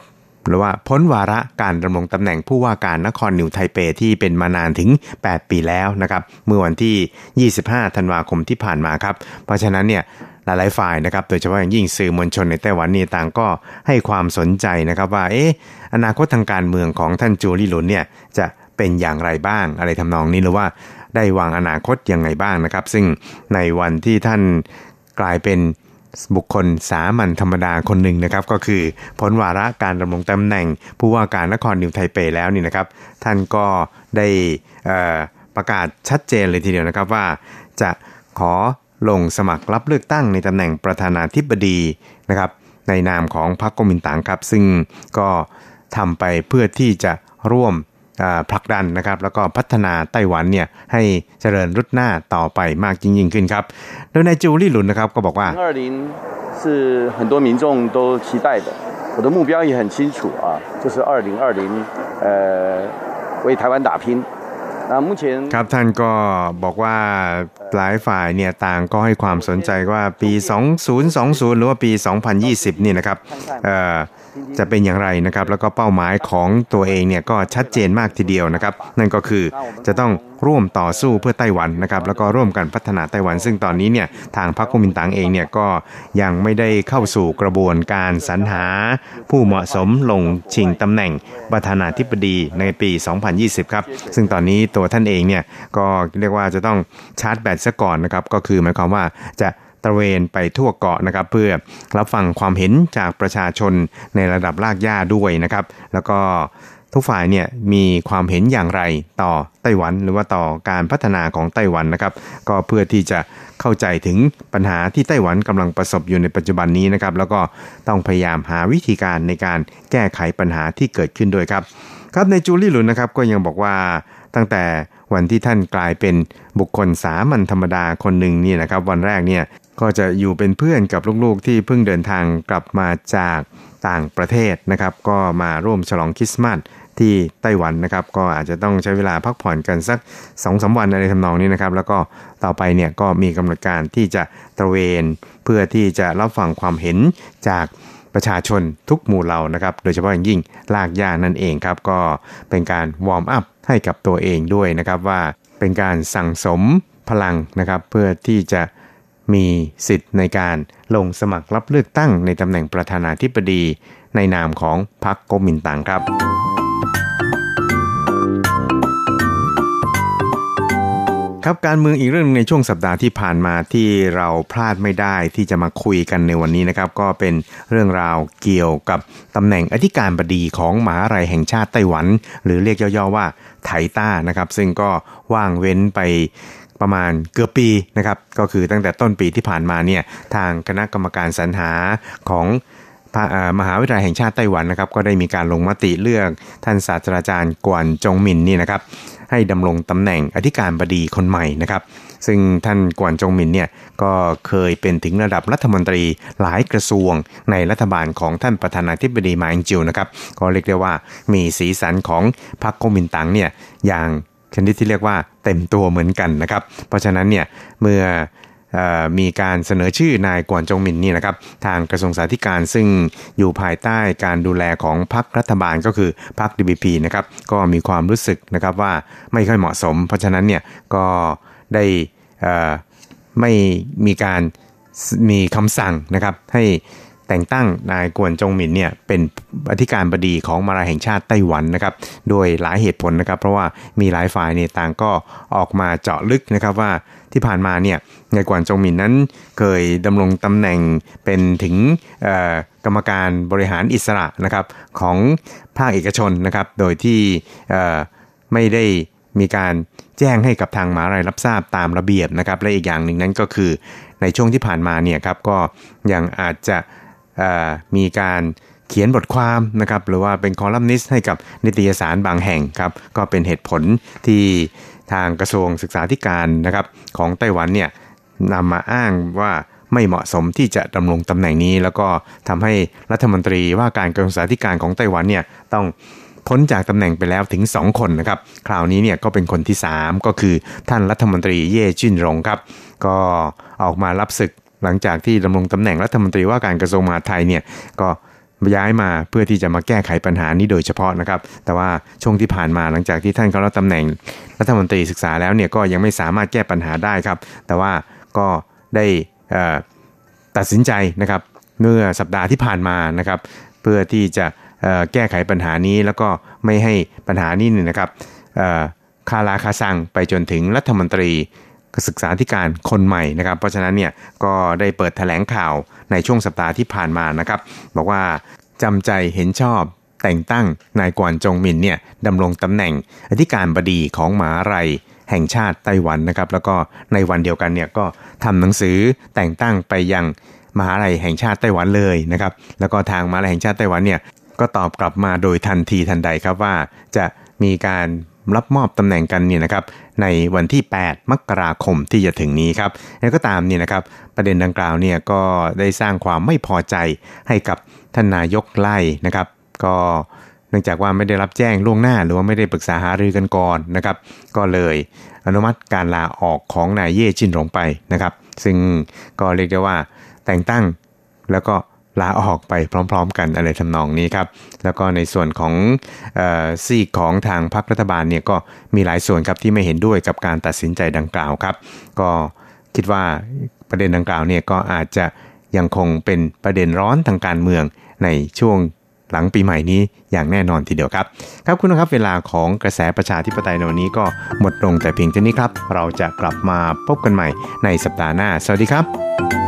หรือว่าพ้นวาระการดำรงตำแหน่งผู้ว่าการนครนิวไทเปที่เป็นมานานถึง 8 ปีแล้วนะครับ เมื่อวันที่ 25 ธันวาคมที่ผ่านมาครับ เพราะฉะนั้นเนี่ยหลายๆฝ่ายนะครับ โดยเฉพาะอย่างยิ่งสื่อมวลชนในไต้หวันนี่ต่างก็ให้ความสนใจนะครับว่า เอ๊ะ อนาคตทางการเมืองของท่านจูลี่หลุนเนี่ยจะเป็นอย่างไรบ้างอะไรทำนองนี้หรือว่าได้วางอนาคตยังไงบ้างนะครับ ซึ่งในวันที่ท่านกลายเป็น บุคคลสามัญธรรมดาคนหนึ่งนะครับ ก็คือพ้นวาระการดำรงตำแหน่ง ผู้ว่าการนครนิวไทเปแล้วนี่นะครับ ท่านก็ได้ประกาศชัดเจนเลยทีเดียวนะครับว่าจะขอลงสมัครรับเลือกตั้งในตำแหน่งประธานาธิบดีนะครับ ในนามของพรรคกมินตังครับ ซึ่งก็ทำไปเพื่อที่จะร่วม ผลักดันนะครับ แล้วก็พัฒนาไต้หวันเนี่ยให้เจริญรุดหน้าต่อไปมากยิ่งยิ่งขึ้นครับ โดยนายจูลี่หลุนนะครับก็บอกว่า 二零是很多民众都期待的，我的目标也很清楚啊，就是二零二零，呃，为台湾打拼。那目前 ครับท่านก็บอกว่าหลายฝ่ายเนี่ยต่างก็ให้ความสนใจว่าปี 2020 หรือว่าปี 2020 นี่นะครับเอ่อ จะเป็นอย่างไรนะครับ แล้วก็เป้าหมายของตัวเองเนี่ยก็ชัดเจนมากทีเดียวนะครับ นั่นก็คือจะต้องร่วมต่อสู้เพื่อไต้หวันนะครับ แล้วก็ร่วมกันพัฒนาไต้หวัน ซึ่งตอนนี้เนี่ยทางพรรคก๊กมินตังเองเนี่ยก็ยังไม่ได้เข้าสู่กระบวนการสรรหา ผู้เหมาะสมลงชิงตำแหน่งประธานาธิบดีในปี 2020 ครับ ซึ่งตอนนี้ตัวท่านเองเนี่ยก็เรียกว่าจะต้องชาร์จแบตซะก่อนนะครับ ก็คือหมายความว่าจะ ตระเวนไปทั่วเกาะนะครับ เพื่อรับฟังความเห็นจากประชาชนในระดับรากหญ้าด้วยนะครับ แล้วก็ทุกฝ่ายเนี่ยมีความเห็นอย่างไรต่อไต้หวัน หรือว่าต่อการพัฒนาของไต้หวันนะครับ ก็เพื่อที่จะเข้าใจถึงปัญหาที่ไต้หวันกำลังประสบอยู่ในปัจจุบันนี้นะครับ แล้วก็ต้องพยายามหาวิธีการในการแก้ไขปัญหาที่เกิดขึ้นด้วยครับ ครับในจูลี่หลุนนะครับก็ยังบอกว่าตั้งแต่วันที่ท่านกลายเป็นบุคคลสามัญธรรมดาคนหนึ่งนี่นะครับ วันแรกเนี่ย ก็จะอยู่เป็นเพื่อนกับลูกๆ ที่เพิ่งเดินทางกลับมาจากต่างประเทศนะครับ ก็มาร่วมฉลองคริสต์มาสที่ไต้หวันนะครับ ก็อาจจะต้องใช้เวลาพักผ่อนกันสัก2อสวันอะไรทำนองนี้นะครับ แล้วก็ต่อไปเนี่ยก็มีกำหนดการที่จะตระเวนเพื่อที่จะรับฟังความเห็นจากประชาชนทุกหมู่เหล่านะครับ โดยเฉพาะอย่างยิ่งลากย่านั่นเองครับ ก็เป็นการ warm up ให้กับตัวเองด้วยนะครับว่าเป็นการสั่งสมพลังนะครับ เพื่อที่จะ มีสิทธิ์ในการลงสมัครรับเลือกตั้งในตำแหน่งประธานาธิบดีในนามของพรรคก๊กมินตั๋งครับ ครับการเมืองอีกเรื่องนึงในช่วงสัปดาห์ที่ผ่านมาที่เราพลาดไม่ได้ที่จะมาคุยกันในวันนี้นะครับ ก็เป็นเรื่องราวเกี่ยวกับตำแหน่งอธิการบดีของมหาลัยแห่งชาติไต้หวัน หรือเรียกย่อๆว่าไถต้านะครับ ซึ่งก็ว่างเว้นไป ประมาณเกือบปีนะครับก็คือตั้งแต่ต้นปีที่ผ่านมาเนี่ยทางคณะกรรมการสรรหาของมหาวิทยาลัยแห่งชาติไต้หวันนะครับก็ได้มีการลงมติเลือกท่านศาสตราจารย์กวนจงมินนี่นะครับให้ดำรงตำแหน่งอธิการบดีคนใหม่นะครับ ซึ่งท่านกวนจงมินเนี่ยก็เคยเป็นถึงระดับรัฐมนตรีหลายกระทรวงในรัฐบาลของท่านประธานาธิบดีมาอิงจิวนะครับก็เรียกได้ว่ามีสีสันของพรรคก๊กมินตั๋งเนี่ยอย่าง ชนิดที่เรียกว่าเต็มตัวเหมือนกันนะครับ เพราะฉะนั้นเนี่ยเมื่อมีการเสนอชื่อนายกวนจงมินนี่นะครับทางกระทรวงสาธารณการซึ่งอยู่ภายใต้การดูแลของพรรครัฐบาลก็คือพรรค DBP นะครับก็มีความรู้สึกนะครับว่าไม่ค่อยเหมาะสม เพราะฉะนั้นเนี่ยก็ได้ไม่มีการมีคำสั่งนะครับให้ แต่งตั้งนายกวนจงหมินเนี่ยเป็นอธิการบดีของมาลาแห่งชาติไต้หวันนะครับโดยหลายเหตุผลนะครับเพราะว่ามีหลายฝ่ายเนี่ยต่างก็ออกมาเจาะลึกนะครับว่าที่ผ่านมาเนี่ยนายกวนจงหมินนั้นเคยดำรงตำแหน่งเป็นถึงกรรมการบริหารอิสระนะครับของภาคเอกชนนะครับโดยที่ไม่ได้มีการแจ้งให้กับทางมหาลัยรับทราบตามระเบียบนะครับและอีกอย่างหนึ่งนั้นก็คือในช่วงที่ผ่านมาเนี่ยครับก็ยังอาจจะ มีการเขียนบทความนะครับหรือว่าเป็นคอลัมนิสต์ให้กับนิตยสารบางแห่งครับก็เป็นเหตุผลที่ทางกระทรวงศึกษาธิการนะครับของไต้หวันเนี่ยนำมาอ้างว่าไม่เหมาะสมที่จะดำรงตำแหน่งนี้ แล้วก็ทำให้รัฐมนตรีว่าการกระทรวงศึกษาธิการของไต้หวันเนี่ยต้องพ้นจากตำแหน่งไปแล้วถึง 2 คนนะครับ คราวนี้เนี่ยก็เป็นคนที่ 3 ก็คือท่านรัฐมนตรีเย่จินรงครับ ก็ออกมารับศึก หลังจากที่ดำรงตำแหน่งรัฐมนตรีว่าการกระทรวงมหาดไทยเนี่ยก็ย้ายมาเพื่อที่จะมาแก้ไขปัญหานี้โดยเฉพาะนะครับ แต่ว่าช่วงที่ผ่านมาหลังจากที่ท่านเขารับตำแหน่งรัฐมนตรีศึกษาแล้วเนี่ยก็ยังไม่สามารถแก้ปัญหาได้ครับ แต่ว่าก็ได้ตัดสินใจนะครับเมื่อสัปดาห์ที่ผ่านมานะครับเพื่อที่จะแก้ไขปัญหานี้แล้วก็ไม่ให้ปัญหานี้นี่นะครับคาราคาซังไปจนถึงรัฐมนตรี ศึกษาธิการคนใหม่นะครับ เพราะฉะนั้นเนี่ยก็ได้เปิดแถลงข่าวในช่วงสัปดาห์ที่ผ่านมานะครับ บอกว่าจำใจเห็นชอบแต่งตั้งนายกวนจงมินเนี่ยดำรงตำแหน่งอธิการบดีของมหาลัยแห่งชาติไต้หวันนะครับ แล้วก็ในวันเดียวกันเนี่ยก็ทำหนังสือแต่งตั้งไปยังมหาลัยแห่งชาติไต้หวันเลยนะครับ แล้วก็ทางมหาลัยแห่งชาติไต้หวันเนี่ยก็ตอบกลับมาโดยทันทีทันใดครับว่าจะมีการ รับมอบตำแหน่งกันเนี่ยนะครับในวันที่ 8 มกราคมที่จะถึงนี้ครับแล้วก็ตามเนี่ยนะครับประเด็นดังกล่าวเนี่ยก็ได้สร้างความไม่พอใจให้กับท่านนายกไล่นะครับ ก็เนื่องจากว่าไม่ได้รับแจ้งล่วงหน้าหรือว่าไม่ได้ปรึกษาหารือกันก่อนนะครับ ก็เลยอนุมัติการลาออกของนายเย่จินหลงไปนะครับ ซึ่งก็เรียกได้ว่าแต่งตั้งแล้วก็ ลาออกไปพร้อม ๆ กันอะไรทำนองนี้ครับ แล้วก็ในส่วนของซีกของทางพรรครัฐบาลเนี่ยก็มีหลายส่วนครับที่ไม่เห็นด้วยกับการตัดสินใจดังกล่าวครับ ก็คิดว่าประเด็นดังกล่าวเนี่ยก็อาจจะยังคงเป็นประเด็นร้อนทางการเมืองในช่วงหลังปีใหม่นี้อย่างแน่นอนทีเดียวครับ ครับคุณครับเวลาของกระแสประชาธิปไตยในวันนี้ก็หมดลงแต่เพียงเท่านี้ครับ เราจะกลับมาพบกันใหม่ในสัปดาห์หน้า สวัสดีครับ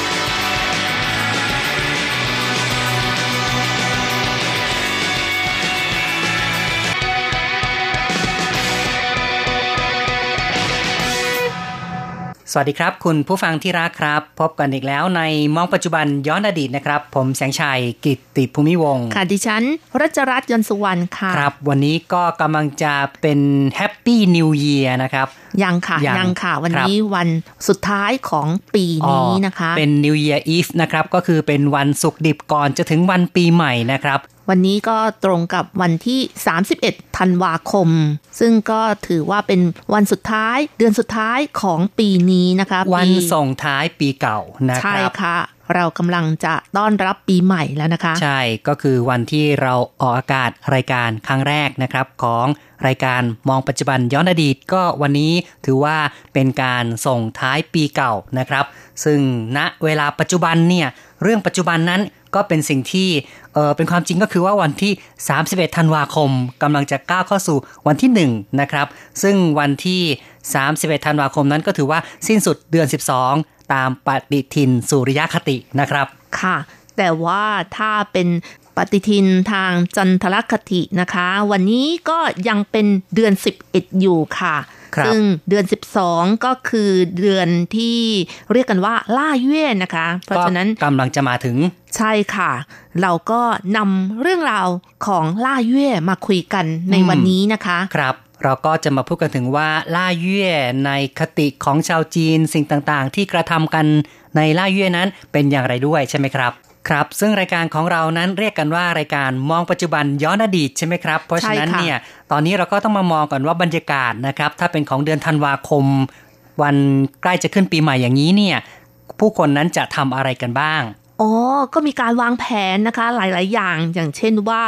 สวัสดีครับ คุณผู้ฟังที่รักครับ พบกันอีกแล้วในมองปัจจุบันย้อนอดีตนะครับ ผมแสงชัยกิตติภูมิวงศ์ค่ะดิฉันรจรัสยนต์สุวรรณค่ะครับ วันนี้ก็กำลังจะเป็น Happy New Year นะครับ ยังค่ะ ยังยังค่ะ วันครับนี้วันสุดท้ายของปีนี้นะคะ เป็น New Year Eve นะครับ ก็คือเป็นวันศุกร์ดิบก่อนจะถึงวันปีใหม่นะครับวันนี้ก็ตรงกับวันที่ 31 ธันวาคม ซึ่งก็ถือว่าเป็นวันสุดท้ายเดือนสุดท้ายของปีนี้นะคะวันปีส่งท้ายปีเก่านะคใช่รับค่ะ เรากำลังจะต้อนรับปีใหม่แล้วนะคะ ใช่ก็คือวันที่เราออกอากาศรายการครั้งแรกนะครับของรายการมองปัจจุบันย้อนอดีตก็วันนี้ถือว่าเป็นการส่งท้ายปีเก่านะครับ ซึ่งณเวลาปัจจุบันเนี่ยเรื่องปัจจุบันนั้น ก็เป็นสิ่งที่เออเป็นความจริงก็คือว่าวันที่ 31 ธันวาคมกำลังจะก้าวเข้าสู่วันที่ 1 นะครับ ซึ่งวันที่ 31 ธันวาคมนั้นก็ถือว่าสิ้นสุดเดือน 12 ตามปฏิทินสุริยคตินะครับ ค่ะ แต่ว่าถ้าเป็นปฏิทินทางจันทรคตินะคะ วันนี้ก็ยังเป็นเดือน 11 อยู่ค่ะ ซึ่งเดือน 12 ก็คือเดือนที่เรียกกันว่าล่าเย่นะคะ เพราะฉะนั้นก็กำลังจะมาถึง ใช่ค่ะ เราก็นำเรื่องราวของล่าเย่มาคุยกันในอืมวันนี้นะคะ ครับเราก็จะมาพูดกันถึงว่าล่าเย่ในคติของชาวจีนสิ่งต่างๆ ที่กระทำกันในล่าเย่นั้นเป็นอย่างไรด้วยใช่ไหมครับ ครับ ซึ่งรายการของเรานั้นเรียกกันว่ารายการมองปัจจุบันย้อนอดีตใช่ไหมครับ เพราะฉะนั้นใช่ค่ะเนี่ยตอนนี้เราก็ต้องมามองก่อนว่าบรรยากาศนะครับ ถ้าเป็นของเดือนธันวาคม วันใกล้จะขึ้นปีใหม่อย่างนี้เนี่ยผู้คนนั้นจะทำอะไรกันบ้าง อ๋อ ก็มีการวางแผนนะคะหลาย ๆ อย่าง อย่างเช่นว่า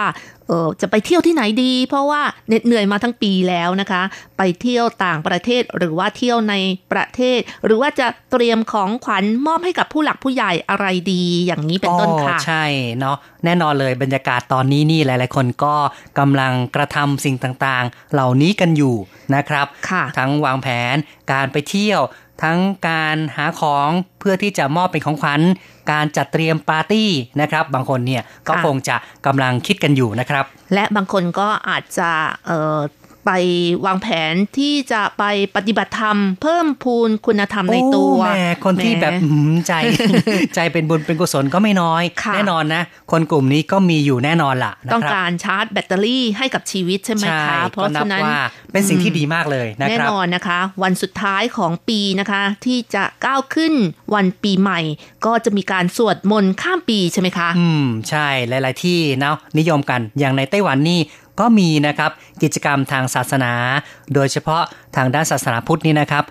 เออจะไปเที่ยวที่ไหนดี เพราะว่าเหน็ดเหนื่อยมาทั้งปีแล้วนะคะ ไปเที่ยวต่างประเทศหรือว่าเที่ยวในประเทศ หรือว่าจะเตรียมของขวัญมอบให้กับผู้หลักผู้ใหญ่อะไรดีอย่างนี้เป็นต้นค่ะอ๋อใช่เนาะแน่นอนเลยบรรยากาศตอนนี้นี่หลาย ๆ คนก็กำลังกระทำสิ่งต่าง ๆ เหล่านี้กันอยู่นะครับค่ะทั้งวางแผนการไปเที่ยวทั้งการหาของเพื่อที่จะมอบเป็นของขวัญ การจัดเตรียมปาร์ตี้นะครับ บางคนเนี่ยก็ค่ะคงจะกำลังคิดกันอยู่นะครับ และบางคนก็อาจจะเอ่อ ไปวางแผนที่จะไปปฏิบัติธรรม เพิ่มพูนคุณธรรมในตัวโอ้แหม่คนที่หมแบบหืมใจใจเป็นบุญเป็นกุศลก็ไม่น้อยค่ะแน่นอนนะ คนกลุ่มนี้ก็มีอยู่แน่นอนล่ะนะต้องครับการชาร์จแบตเตอรี่ให้กับชีวิตใช่ไหมใช่คะเพก็ราะนับฉะนั้นว่าเป็นสิ่งที่ดีมากเลยนะแน่ครับนอนนะคะ วันสุดท้ายของปีนะคะ ที่จะก้าวขึ้นวันปีใหม่ ก็จะมีการสวดมนต์ข้ามปีใช่ไหมคะ อืมใช่หลาย ๆ ที่เนาะนิยมกันอย่างในไต้หวันนี่ ก็มีนะครับกิจกรรมทางศาสนา โดยเฉพาะทางด้านศาสนาพุทธนี่นะครับ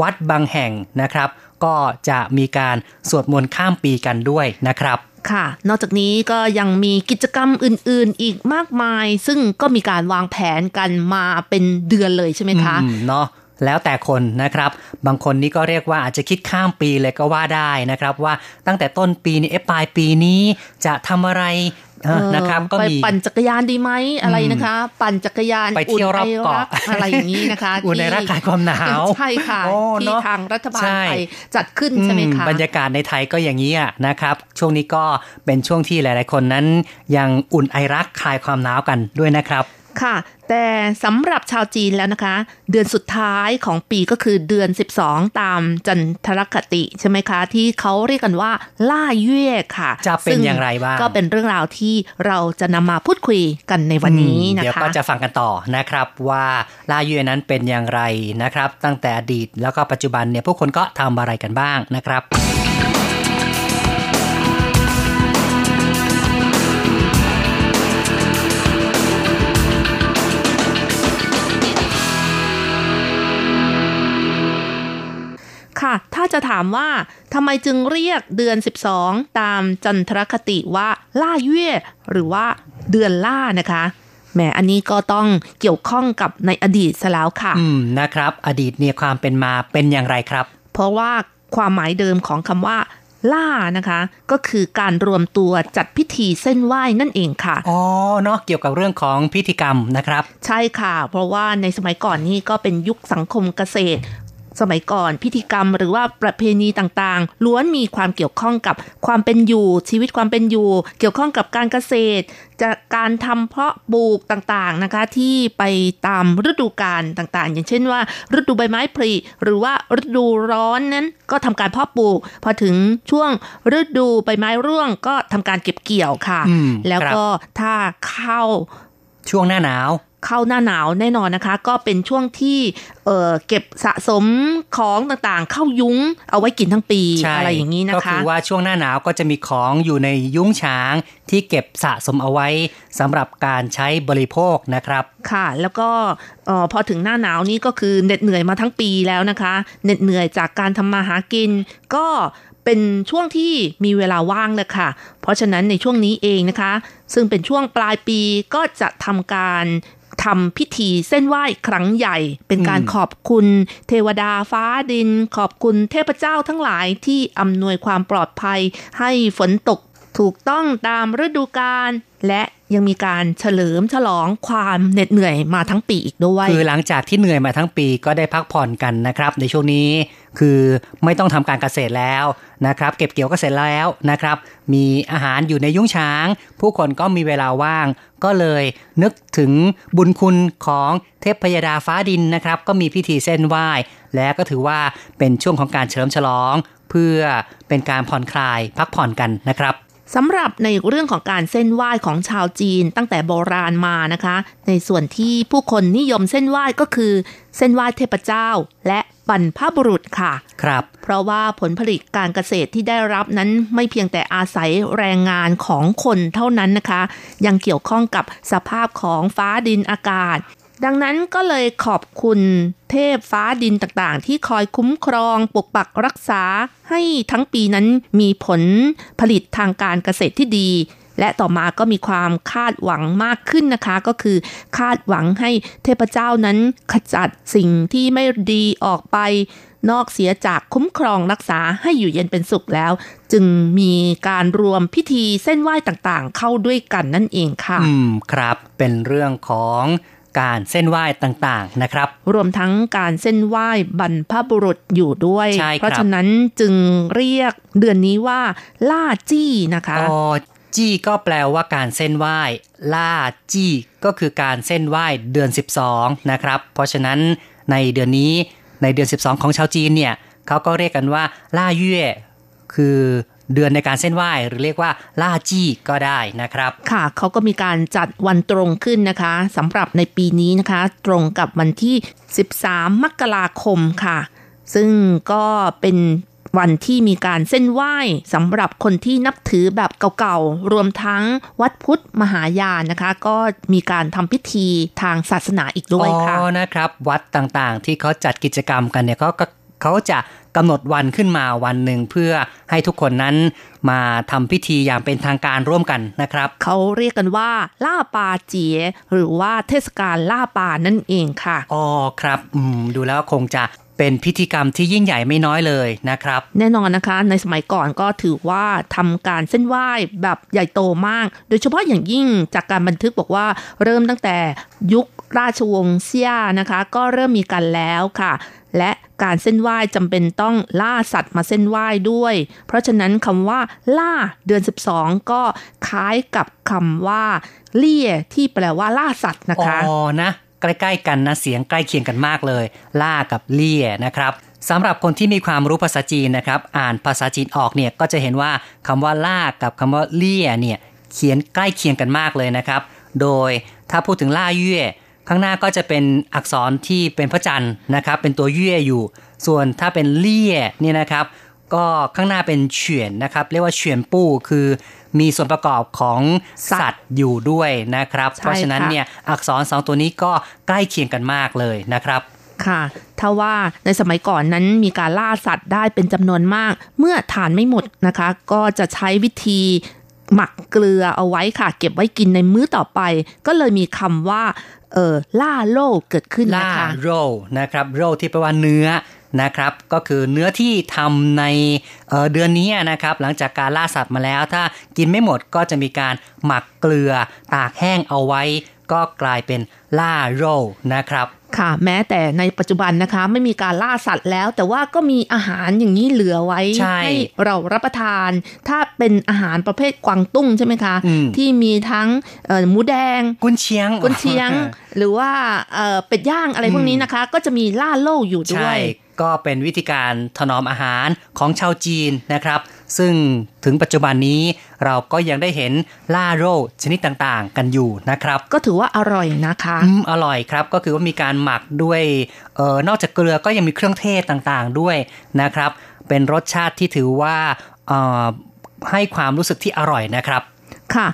วัดบางแห่งนะครับ ก็จะมีการสวดมนต์ข้ามปีกันด้วยนะครับค่ะ นอกจากนี้ก็ยังมีกิจกรรมอื่นๆ อีกมากมาย ซึ่งก็มีการวางแผนกันมาเป็นเดือนเลยใช่ไหมคะอืมเนาะแล้วแต่คนนะครับ บางคนนี่ก็เรียกว่าอาจจะคิดข้ามปีเลยก็ว่าได้นะครับ ว่าตั้งแต่ต้นปีนี้เอะปลายปีนี้จะทำอะไรเออ นะครับก็ไปมีปั่นจักรยานดีไหมอะไรนะคะ ปั่นจักรยานไปเที่ยวรอบเกาะนไรัอะไรอย่างนี้นะคะอุ่นในที่ร่างกายความหนาวใช่ค่ะโอ้ที่เนอะทางรัฐบาลใช่ไทยจัดขึ้นใช่ไหมคะอืบรรยากาศในไทยก็อย่างนี้อะนะครับ ช่วงนี้ก็เป็นช่วงที่หลาย ๆ คนนั้น ยังอุ่นไอรักคลายความหนาวกันด้วยนะครับ ค่ะ แต่สำหรับชาวจีนแล้วนะคะ เดือนสุดท้ายของปีก็คือเดือน 12 ตามจันทรคติใช่ไหมคะ ที่เขาเรียกกันว่า ล่าเย่ค่ะจะเป็นซึ่อย่างไรบ้างก็เป็นเรื่องราวที่เราจะนำมาพูดคุยกันในวันนี้อืมนะคะเดี๋ยวก็จะฟังกันต่อนะครับว่าลายูนั้นเป็นอย่างไรนะครับ ตั้งแต่อดีตแล้วก็ปัจจุบันเนี่ยผู้คนก็ทำอะไรกันบ้างนะครับ ค่ะ ถ้าจะถามว่าทำไมจึงเรียกเดือน 12 ตามจันทรคติว่าล่าเย่หรือว่าเดือนล่านะคะแหมอันนี้ก็ต้องเกี่ยวข้องกับในอดีตซะแล้วค่ะ อืมนะครับ อดีตเนี่ยความเป็นมาเป็นอย่างไรครับ เพราะว่าความหมายเดิมของคำว่า ล่านะคะ ก็คือการรวมตัวจัดพิธีเส้นไหว้นั่นเองค่ะอ๋อเนาะเกี่ยวกับเรื่องของพิธีกรรมนะครับ ใช่ค่ะ เพราะว่าในสมัยก่อนนี่ก็เป็นยุคสังคมเกษตร สมัยก่อนพิธีกรรมหรือว่าประเพณีต่างๆ ล้วนมีความเกี่ยวข้องกับความเป็นอยู่ ชีวิตความเป็นอยู่ เกี่ยวข้องกับการเกษตรจากการทำเพาะปลูกต่างๆนะคะ ที่ไปตามฤดูกาลต่างๆ อย่างเช่นว่า ฤดูใบไม้ผลิหรือว่าฤดูร้อนนั้นก็ทำการเพาะปลูก พอถึงช่วงฤดูใบไม้ร่วงก็ทำการเก็บเกี่ยวค่ะอืมแล้วครับก็ถ้าเข้าช่วงหน้าหนาว เข้าหน้าหนาวแน่นอนนะคะ ก็เป็นช่วงที่เอ่อเก็บสะสมของต่างๆ เข้ายุ้งเอาไว้กินทั้งปีใช่อะไรอย่างนี้นะก็คะคือว่าช่วงหน้าหนาวก็จะมีของอยู่ในยุ้งฉางที่เก็บสะสมเอาไว้สำหรับการใช้บริโภคนะครับ ค่ะ แล้วก็เออพอถึงหน้าหนาวนี้ก็คือเหน็ดเหนื่อยมาทั้งปีแล้วนะคะเหน็ดเหนื่อยจากการทำมาหากิน ก็เป็นช่วงที่มีเวลาว่างเลยค่ะเพราะฉะนั้นในช่วงนี้เองนะคะ ซึ่งเป็นช่วงปลายปีก็จะทำการ ทำพิธีเส้นไหว้ครั้งใหญ่ เป็นการอืมขอบคุณเทวดาฟ้าดิน ขอบคุณเทพเจ้าทั้งหลายที่อำนวยความปลอดภัย ให้ฝนตกถูกต้องตามฤดูกาลและ ยังมีการเฉลิมฉลองความเหน็ดเหนื่อยมาทั้งปีอีกด้วย คือหลังจากที่เหนื่อยมาทั้งปีก็ได้พักผ่อนกันนะครับ ในช่วงนี้คือไม่ต้องทำการเกษตรแล้วนะครับ เก็บเกี่ยวก็เสร็จแล้วนะครับ มีอาหารอยู่ในยุ้งฉาง ผู้คนก็มีเวลาว่าง ก็เลยนึกถึงบุญคุณของเทพพยดาฟ้าดินนะครับ ก็มีพิธีเส้นไหว้ และก็ถือว่าเป็นช่วงของการเฉลิมฉลอง เพื่อเป็นการผ่อนคลายพักผ่อนกันนะครับ สำหรับในเรื่องของการเส้นไหว้ของชาวจีนตั้งแต่โบราณมานะคะ ในส่วนที่ผู้คนนิยมเส้นไหว้ก็คือ เส้นไหว้เทพเจ้า และบรรพบุรุษค่ะ ครับ เพราะว่าผลผลิตการเกษตรที่ได้รับนั้นไม่เพียงแต่อาศัยแรงงานของคนเท่านั้นนะคะ ยังเกี่ยวข้องกับสภาพของฟ้าดินอากาศ ดังนั้นก็เลยขอบคุณเทพฟ้าดินต่างๆ ที่คอยคุ้มครองปกปักรักษาให้ทั้งปีนั้นมีผลผลิตทางการเกษตรที่ดี และต่อมาก็มีความคาดหวังมากขึ้นนะคะ ก็คือคาดหวังให้เทพเจ้านั้นขจัดสิ่งที่ไม่ดีออกไป นอกเสียจากคุ้มครองรักษาให้อยู่เย็นเป็นสุขแล้ว จึงมีการรวมพิธีเส้นไหว้ต่างๆ เข้าด้วยกันนั่นเองค่ะ อืมครับเป็นเรื่องของ การเส้นไหว้ต่างๆนะครับ รวมทั้งการเส้นไหว้บรรพบุรุษอยู่ด้วยใช่ครับเพราะฉะนั้นจึงเรียกเดือนนี้ว่า ล่าจี้นะคะอ๋อจี้ก็แปลว่าการเส้นไหว้ ล่าจี้ก็คือการเส้นไหว้เดือน 12 นะครับ เพราะฉะนั้นในเดือนนี้ในเดือน 12 ของชาวจีนเนี่ยเขาก็เรียกกันว่า ล่าเย่คือ เดือนในการเส้นไหว้หรือเรียกว่าล่าจี้ก็ได้นะครับ ค่ะเขาก็มีการจัดวันตรงขึ้นนะคะสำหรับในปีนี้นะคะ ตรงกับวันที่ 13 มกราคมค่ะ ซึ่งก็เป็นวันที่มีการเส้นไหว้สำหรับคนที่นับถือแบบเก่าๆ รวมทั้งวัดพุทธมหายานนะคะ ก็มีการทำพิธีทางศาสนาอีกด้วยค่ะ อ๋อ นะครับ วัดต่างๆ ที่เขาจัดกิจกรรมกันเนี่ยเขาก็เขาจะ กำหนดวันขึ้นมาวันหนึ่งเพื่อให้ทุกคนนั้นมาทำพิธีอย่างเป็นทางการร่วมกันนะครับ เขาเรียกกันว่าล่าปาเจียหรือว่าเทศกาลล่าปานั่นเองค่ะอ๋อครับอืมดูแล้วคงจะเป็นพิธีกรรมที่ยิ่งใหญ่ไม่น้อยเลยนะครับ แน่นอนนะคะ ในสมัยก่อนก็ถือว่าทำการเส้นไหว้แบบใหญ่โตมาก โดยเฉพาะอย่างยิ่งจากการบันทึกบอกว่าเริ่มตั้งแต่ยุคราชวงศ์เซียนะคะ ก็เริ่มมีกันแล้วค่ะ และการเส้นไหว้จำเป็นต้องล่าสัตว์มาเส้นไหว้ด้วย เพราะฉะนั้นคำว่า ล่าเดือน 12 ก็คล้ายกับคำว่า เลี่ยที่แปลว่าล่าสัตว์นะคะอ๋อนะใกล้ๆกันนะเสียงใกล้เคียงกันมากเลย ล่ากับเลี่ยนะครับสำหรับคนที่มีความรู้ภาษาจีนนะครับ อ่านภาษาจีนออกเนี่ยก็จะเห็นว่าคำว่าล่ากับคำว่าเลี่ยเนี่ยเขียนใกล้เคียงกันมากเลยนะครับ โดยถ้าพูดถึงล่าเย่ ข้างหน้าก็จะเป็นอักษรที่เป็นพระจันทร์นะครับ เป็นตัวเย่อยู่ ส่วนถ้าเป็นเลี่ยเนี่ยนะครับ ก็ข้างหน้าเป็นเฉวียนนะครับ เรียกว่าเฉวียนปู้คือมีส่วนประกอบของสัตว์อยู่ด้วยนะครับใช่เพราะฉะนั้นค่ะเนี่ยอักษรสองตัวนี้ก็ใกล้เคียงกันมากเลยนะครับค่ะถ้าว่าในสมัยก่อนนั้นมีการล่าสัตว์ได้เป็นจำนวนมาก เมื่อทานไม่หมดนะคะ ก็จะใช้วิธี หมักเกลือเอาไว้ค่ะ เก็บไว้กินในมื้อต่อไป ก็เลยมีคำว่าเออล่าโลเกิดขึ้นล่านะคะโรนะครับโรที่แปลว่าเนื้อนะครับก็คือเนื้อที่ทำในเเดือนนี้นะครับ หลังจากการล่าสัตว์มาแล้ว ถ้ากินไม่หมดก็จะมีการหมักเกลือตากแห้งเอาไว้ ก็กลายเป็นล่าโรนะครับค่ะแม้แต่ในปัจจุบันนะคะ ไม่มีการล่าสัตว์แล้ว แต่ว่าก็มีอาหารอย่างนี้เหลือไว้ใช่เรารับประทาน ถ้าเป็นอาหารประเภทกวางตุ้งใช่ไหมคะอืมที่มีทั้งเอ่อหมูแดง กุนเชียง กุนเชียง หรือว่าเอ่อเป็ดย่างอะไรพวกนี้นะคะ ก็จะมีล่าโล่อยู่ด้วใช่ยก็เป็นวิธีการถนอมอาหารของชาวจีนนะครับ ซึ่งถึงปัจจุบันนี้เราก็ยังได้เห็นล่าโรชนิดต่างๆ กันอยู่นะครับ ก็ถือว่าอร่อยนะคะอืมอร่อยครับก็คือว่ามีการหมักด้วยเออนอกจากเกลือก็ยังมีเครื่องเทศต่างๆด้วยนะครับ เป็นรสชาติที่ถือว่าเอ่อให้ความรู้สึกที่อร่อยนะครับค่ะ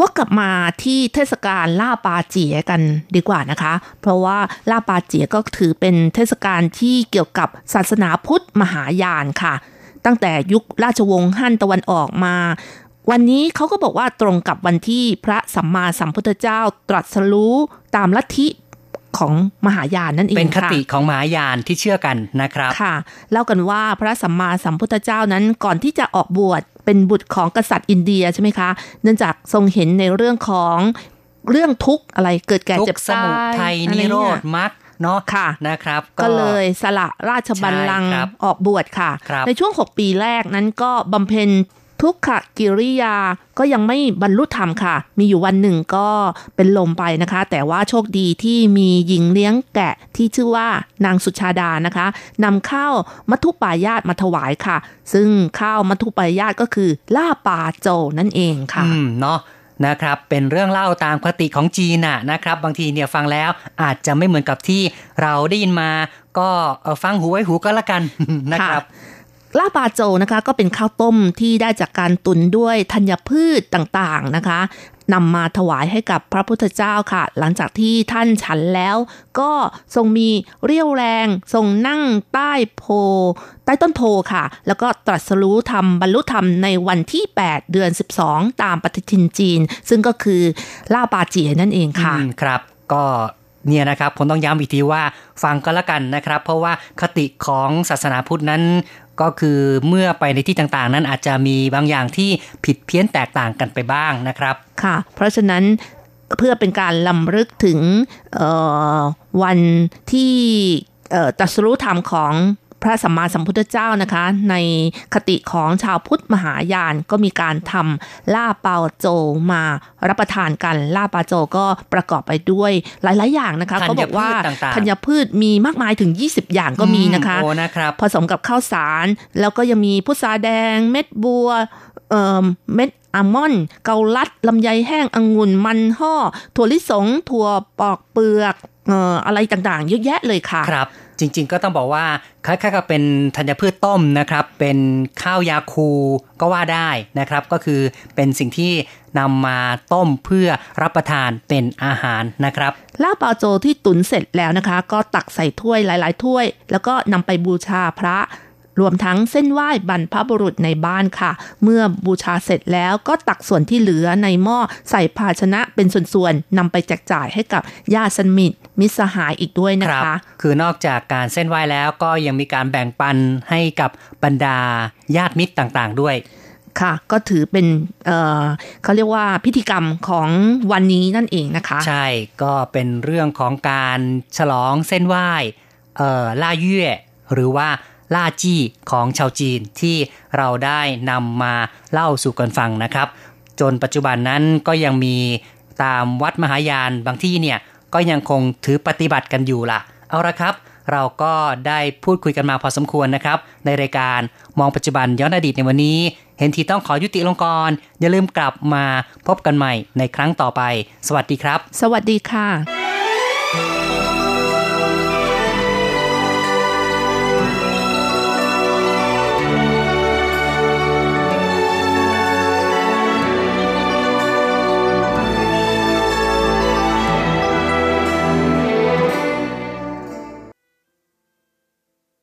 ว่ากลับมาที่เทศกาลล่าปลาเจี๋ยกันดีกว่านะคะ เพราะว่าล่าปลาเจี๋ยก็ถือเป็นเทศกาลที่เกี่ยวกับศาสนาพุทธมหายานค่ะ ตั้งแต่ยุคราชวงศ์ฮั่นตะวันออกมา วันนี้เขาก็บอกว่าตรงกับวันที่พระสัมมาสัมพุทธเจ้าตรัสรู้ตามลัทธิของมหายานนั่นเองเป็นคค่ะติของมหายานที่เชื่อกันนะครับค่ะเล่ากันว่าพระสัมมาสัมพุทธเจ้านั้นก่อนที่จะออกบวชเป็นบุตรของกษัตริย์อินเดียใช่ไหมคะ เนื่องจากทรงเห็นในเรื่องของเรื่องทุกข์อะไรเกิดแก่ทุกเจ็บสตามุยทัยอะไรนิโรเงี้ธยมรรค เนาะค่ะนะครับ ก็เลยสละราชบัลลังก์ใช่ครับออกบวชค่ะครับในช่วง 6 ปีแรกนั้นก็บำเพ็ญทุกขกิริยาก็ยังไม่บรรลุธรรมค่ะ มีอยู่วันหนึ่งก็เป็นลมไปนะคะ แต่ว่าโชคดีที่มีหญิงเลี้ยงแกะที่ชื่อว่านางสุชาดานะคะนำข้าวมัทุปายาตมาถวายค่ะ ซึ่งข้าวมัทุปายาตก็คือล่าปลาโจนั่นเองค่ะ อืมเนาะ นะครับ เป็นเรื่องเล่าตามคติของจีนน่ะนะครับ บางทีเนี่ยฟังแล้วอาจจะไม่เหมือนกับที่เราได้ยินมา ก็ฟังหูไว้หูก็แล้วกันนะครับ ลาบาโจนะคะ ก็เป็นข้าวต้มที่ได้จากการตุนด้วยธัญพืชต่างๆนะคะนำมาถวายให้กับพระพุทธเจ้าค่ะ หลังจากที่ท่านฉันแล้ว ก็ทรงมีเรี่ยวแรง ทรงนั่งใต้โพ ใต้ต้นโพค่ะ แล้วก็ตรัสรู้ธรรมบรรลุธรรมในวันที่ 8 เดือน 12 ตามปฏิทินจีน ซึ่งก็คือล่าปาเจียนั่นเองค่ะครับ ก็เนี่ยนะครับผมต้องย้ำอีกทีว่าฟังก็แล้วกันนะครับ เพราะว่าคติของศาสนาพุทธนั้น ก็คือเมื่อไปในที่ต่างๆ นั้นอาจจะมีบางอย่างที่ผิดเพี้ยนแตกต่างกันไปบ้างนะครับ ค่ะ เพราะฉะนั้นเพื่อเป็นการลำลึกถึงวันที่ตัสรู้ธรรมของ พระสัมมาสัมพุทธเจ้านะคะ ในคติของชาวพุทธมหายานก็มีการทำล่าเปาโจมารับประทานกันล่าปาโจก็ประกอบไปด้วยหลาย ๆ อย่างนะคะธัญเขาบอกว่าพืชต่างๆธัญพืชมีมากมายถึง 20 อย่างก็มีนะคะอืโอ้นะครับผสมกับข้าวสาร แล้วก็ยังมีพุทราแดง เม็ดบัวเอ่อเม็ดอัลมอนด์เกาลัด ลำไยแห้งองุ่นมันห่อถั่วลิสง ถั่วปอกเปลือกเอ่ออะไรต่างๆ เยอะแยะเลยค่ะครับ จริง ๆ ก็ต้องบอกว่าคล้ายๆกับเป็นธัญพืชต้มนะครับ เป็นข้าวยาคูก็ว่าได้นะครับ ก็คือเป็นสิ่งที่นำมาต้มเพื่อรับประทานเป็นอาหารนะครับลาบปาโจที่ตุนเสร็จแล้วนะคะ ก็ตักใส่ถ้วยหลายๆ ถ้วย แล้วก็นำไปบูชาพระรวมทั้งเส้นไหว้บรรพบุรุษในบ้านค่ะ เมื่อบูชาเสร็จแล้วก็ตักส่วนที่เหลือในหม้อใส่ภาชนะเป็นส่วนๆนำไปแจกจ่ายให้กับญาติสนิท มิตรสหายอีกด้วยนะครัคะ คือนอกจากการเส้นไหว้แล้วก็ยังมีการแบ่งปันให้กับบรรดาญาติมิตรต่างๆด้วยค่ะ ก็ถือเป็นเอ่อเขาเรียกว่าพิธีกรรมของวันนี้นั่นเองนะคะ ใช่ก็เป็นเรื่องของการฉลองเส้นไหว้เอ่อล่าเย่หรือว่าล่าจี้ของชาวจีนที่เราได้นำมาเล่าสู่กันฟังนะครับ จนปัจจุบันนั้นก็ยังมีตามวัดมหายานบางที่เนี่ย ก็ยังคงถือปฏิบัติกันอยู่ล่ะ เอาละครับ เราก็ได้พูดคุยกันมาพอสมควรนะครับ ในรายการมองปัจจุบันย้อนอดีตในวันนี้ เห็นทีต้องขอยุติลงกรอย่าลืมกลับมาพบกันใหม่ในครั้งต่อไป สวัสดีครับ สวัสดีค่ะ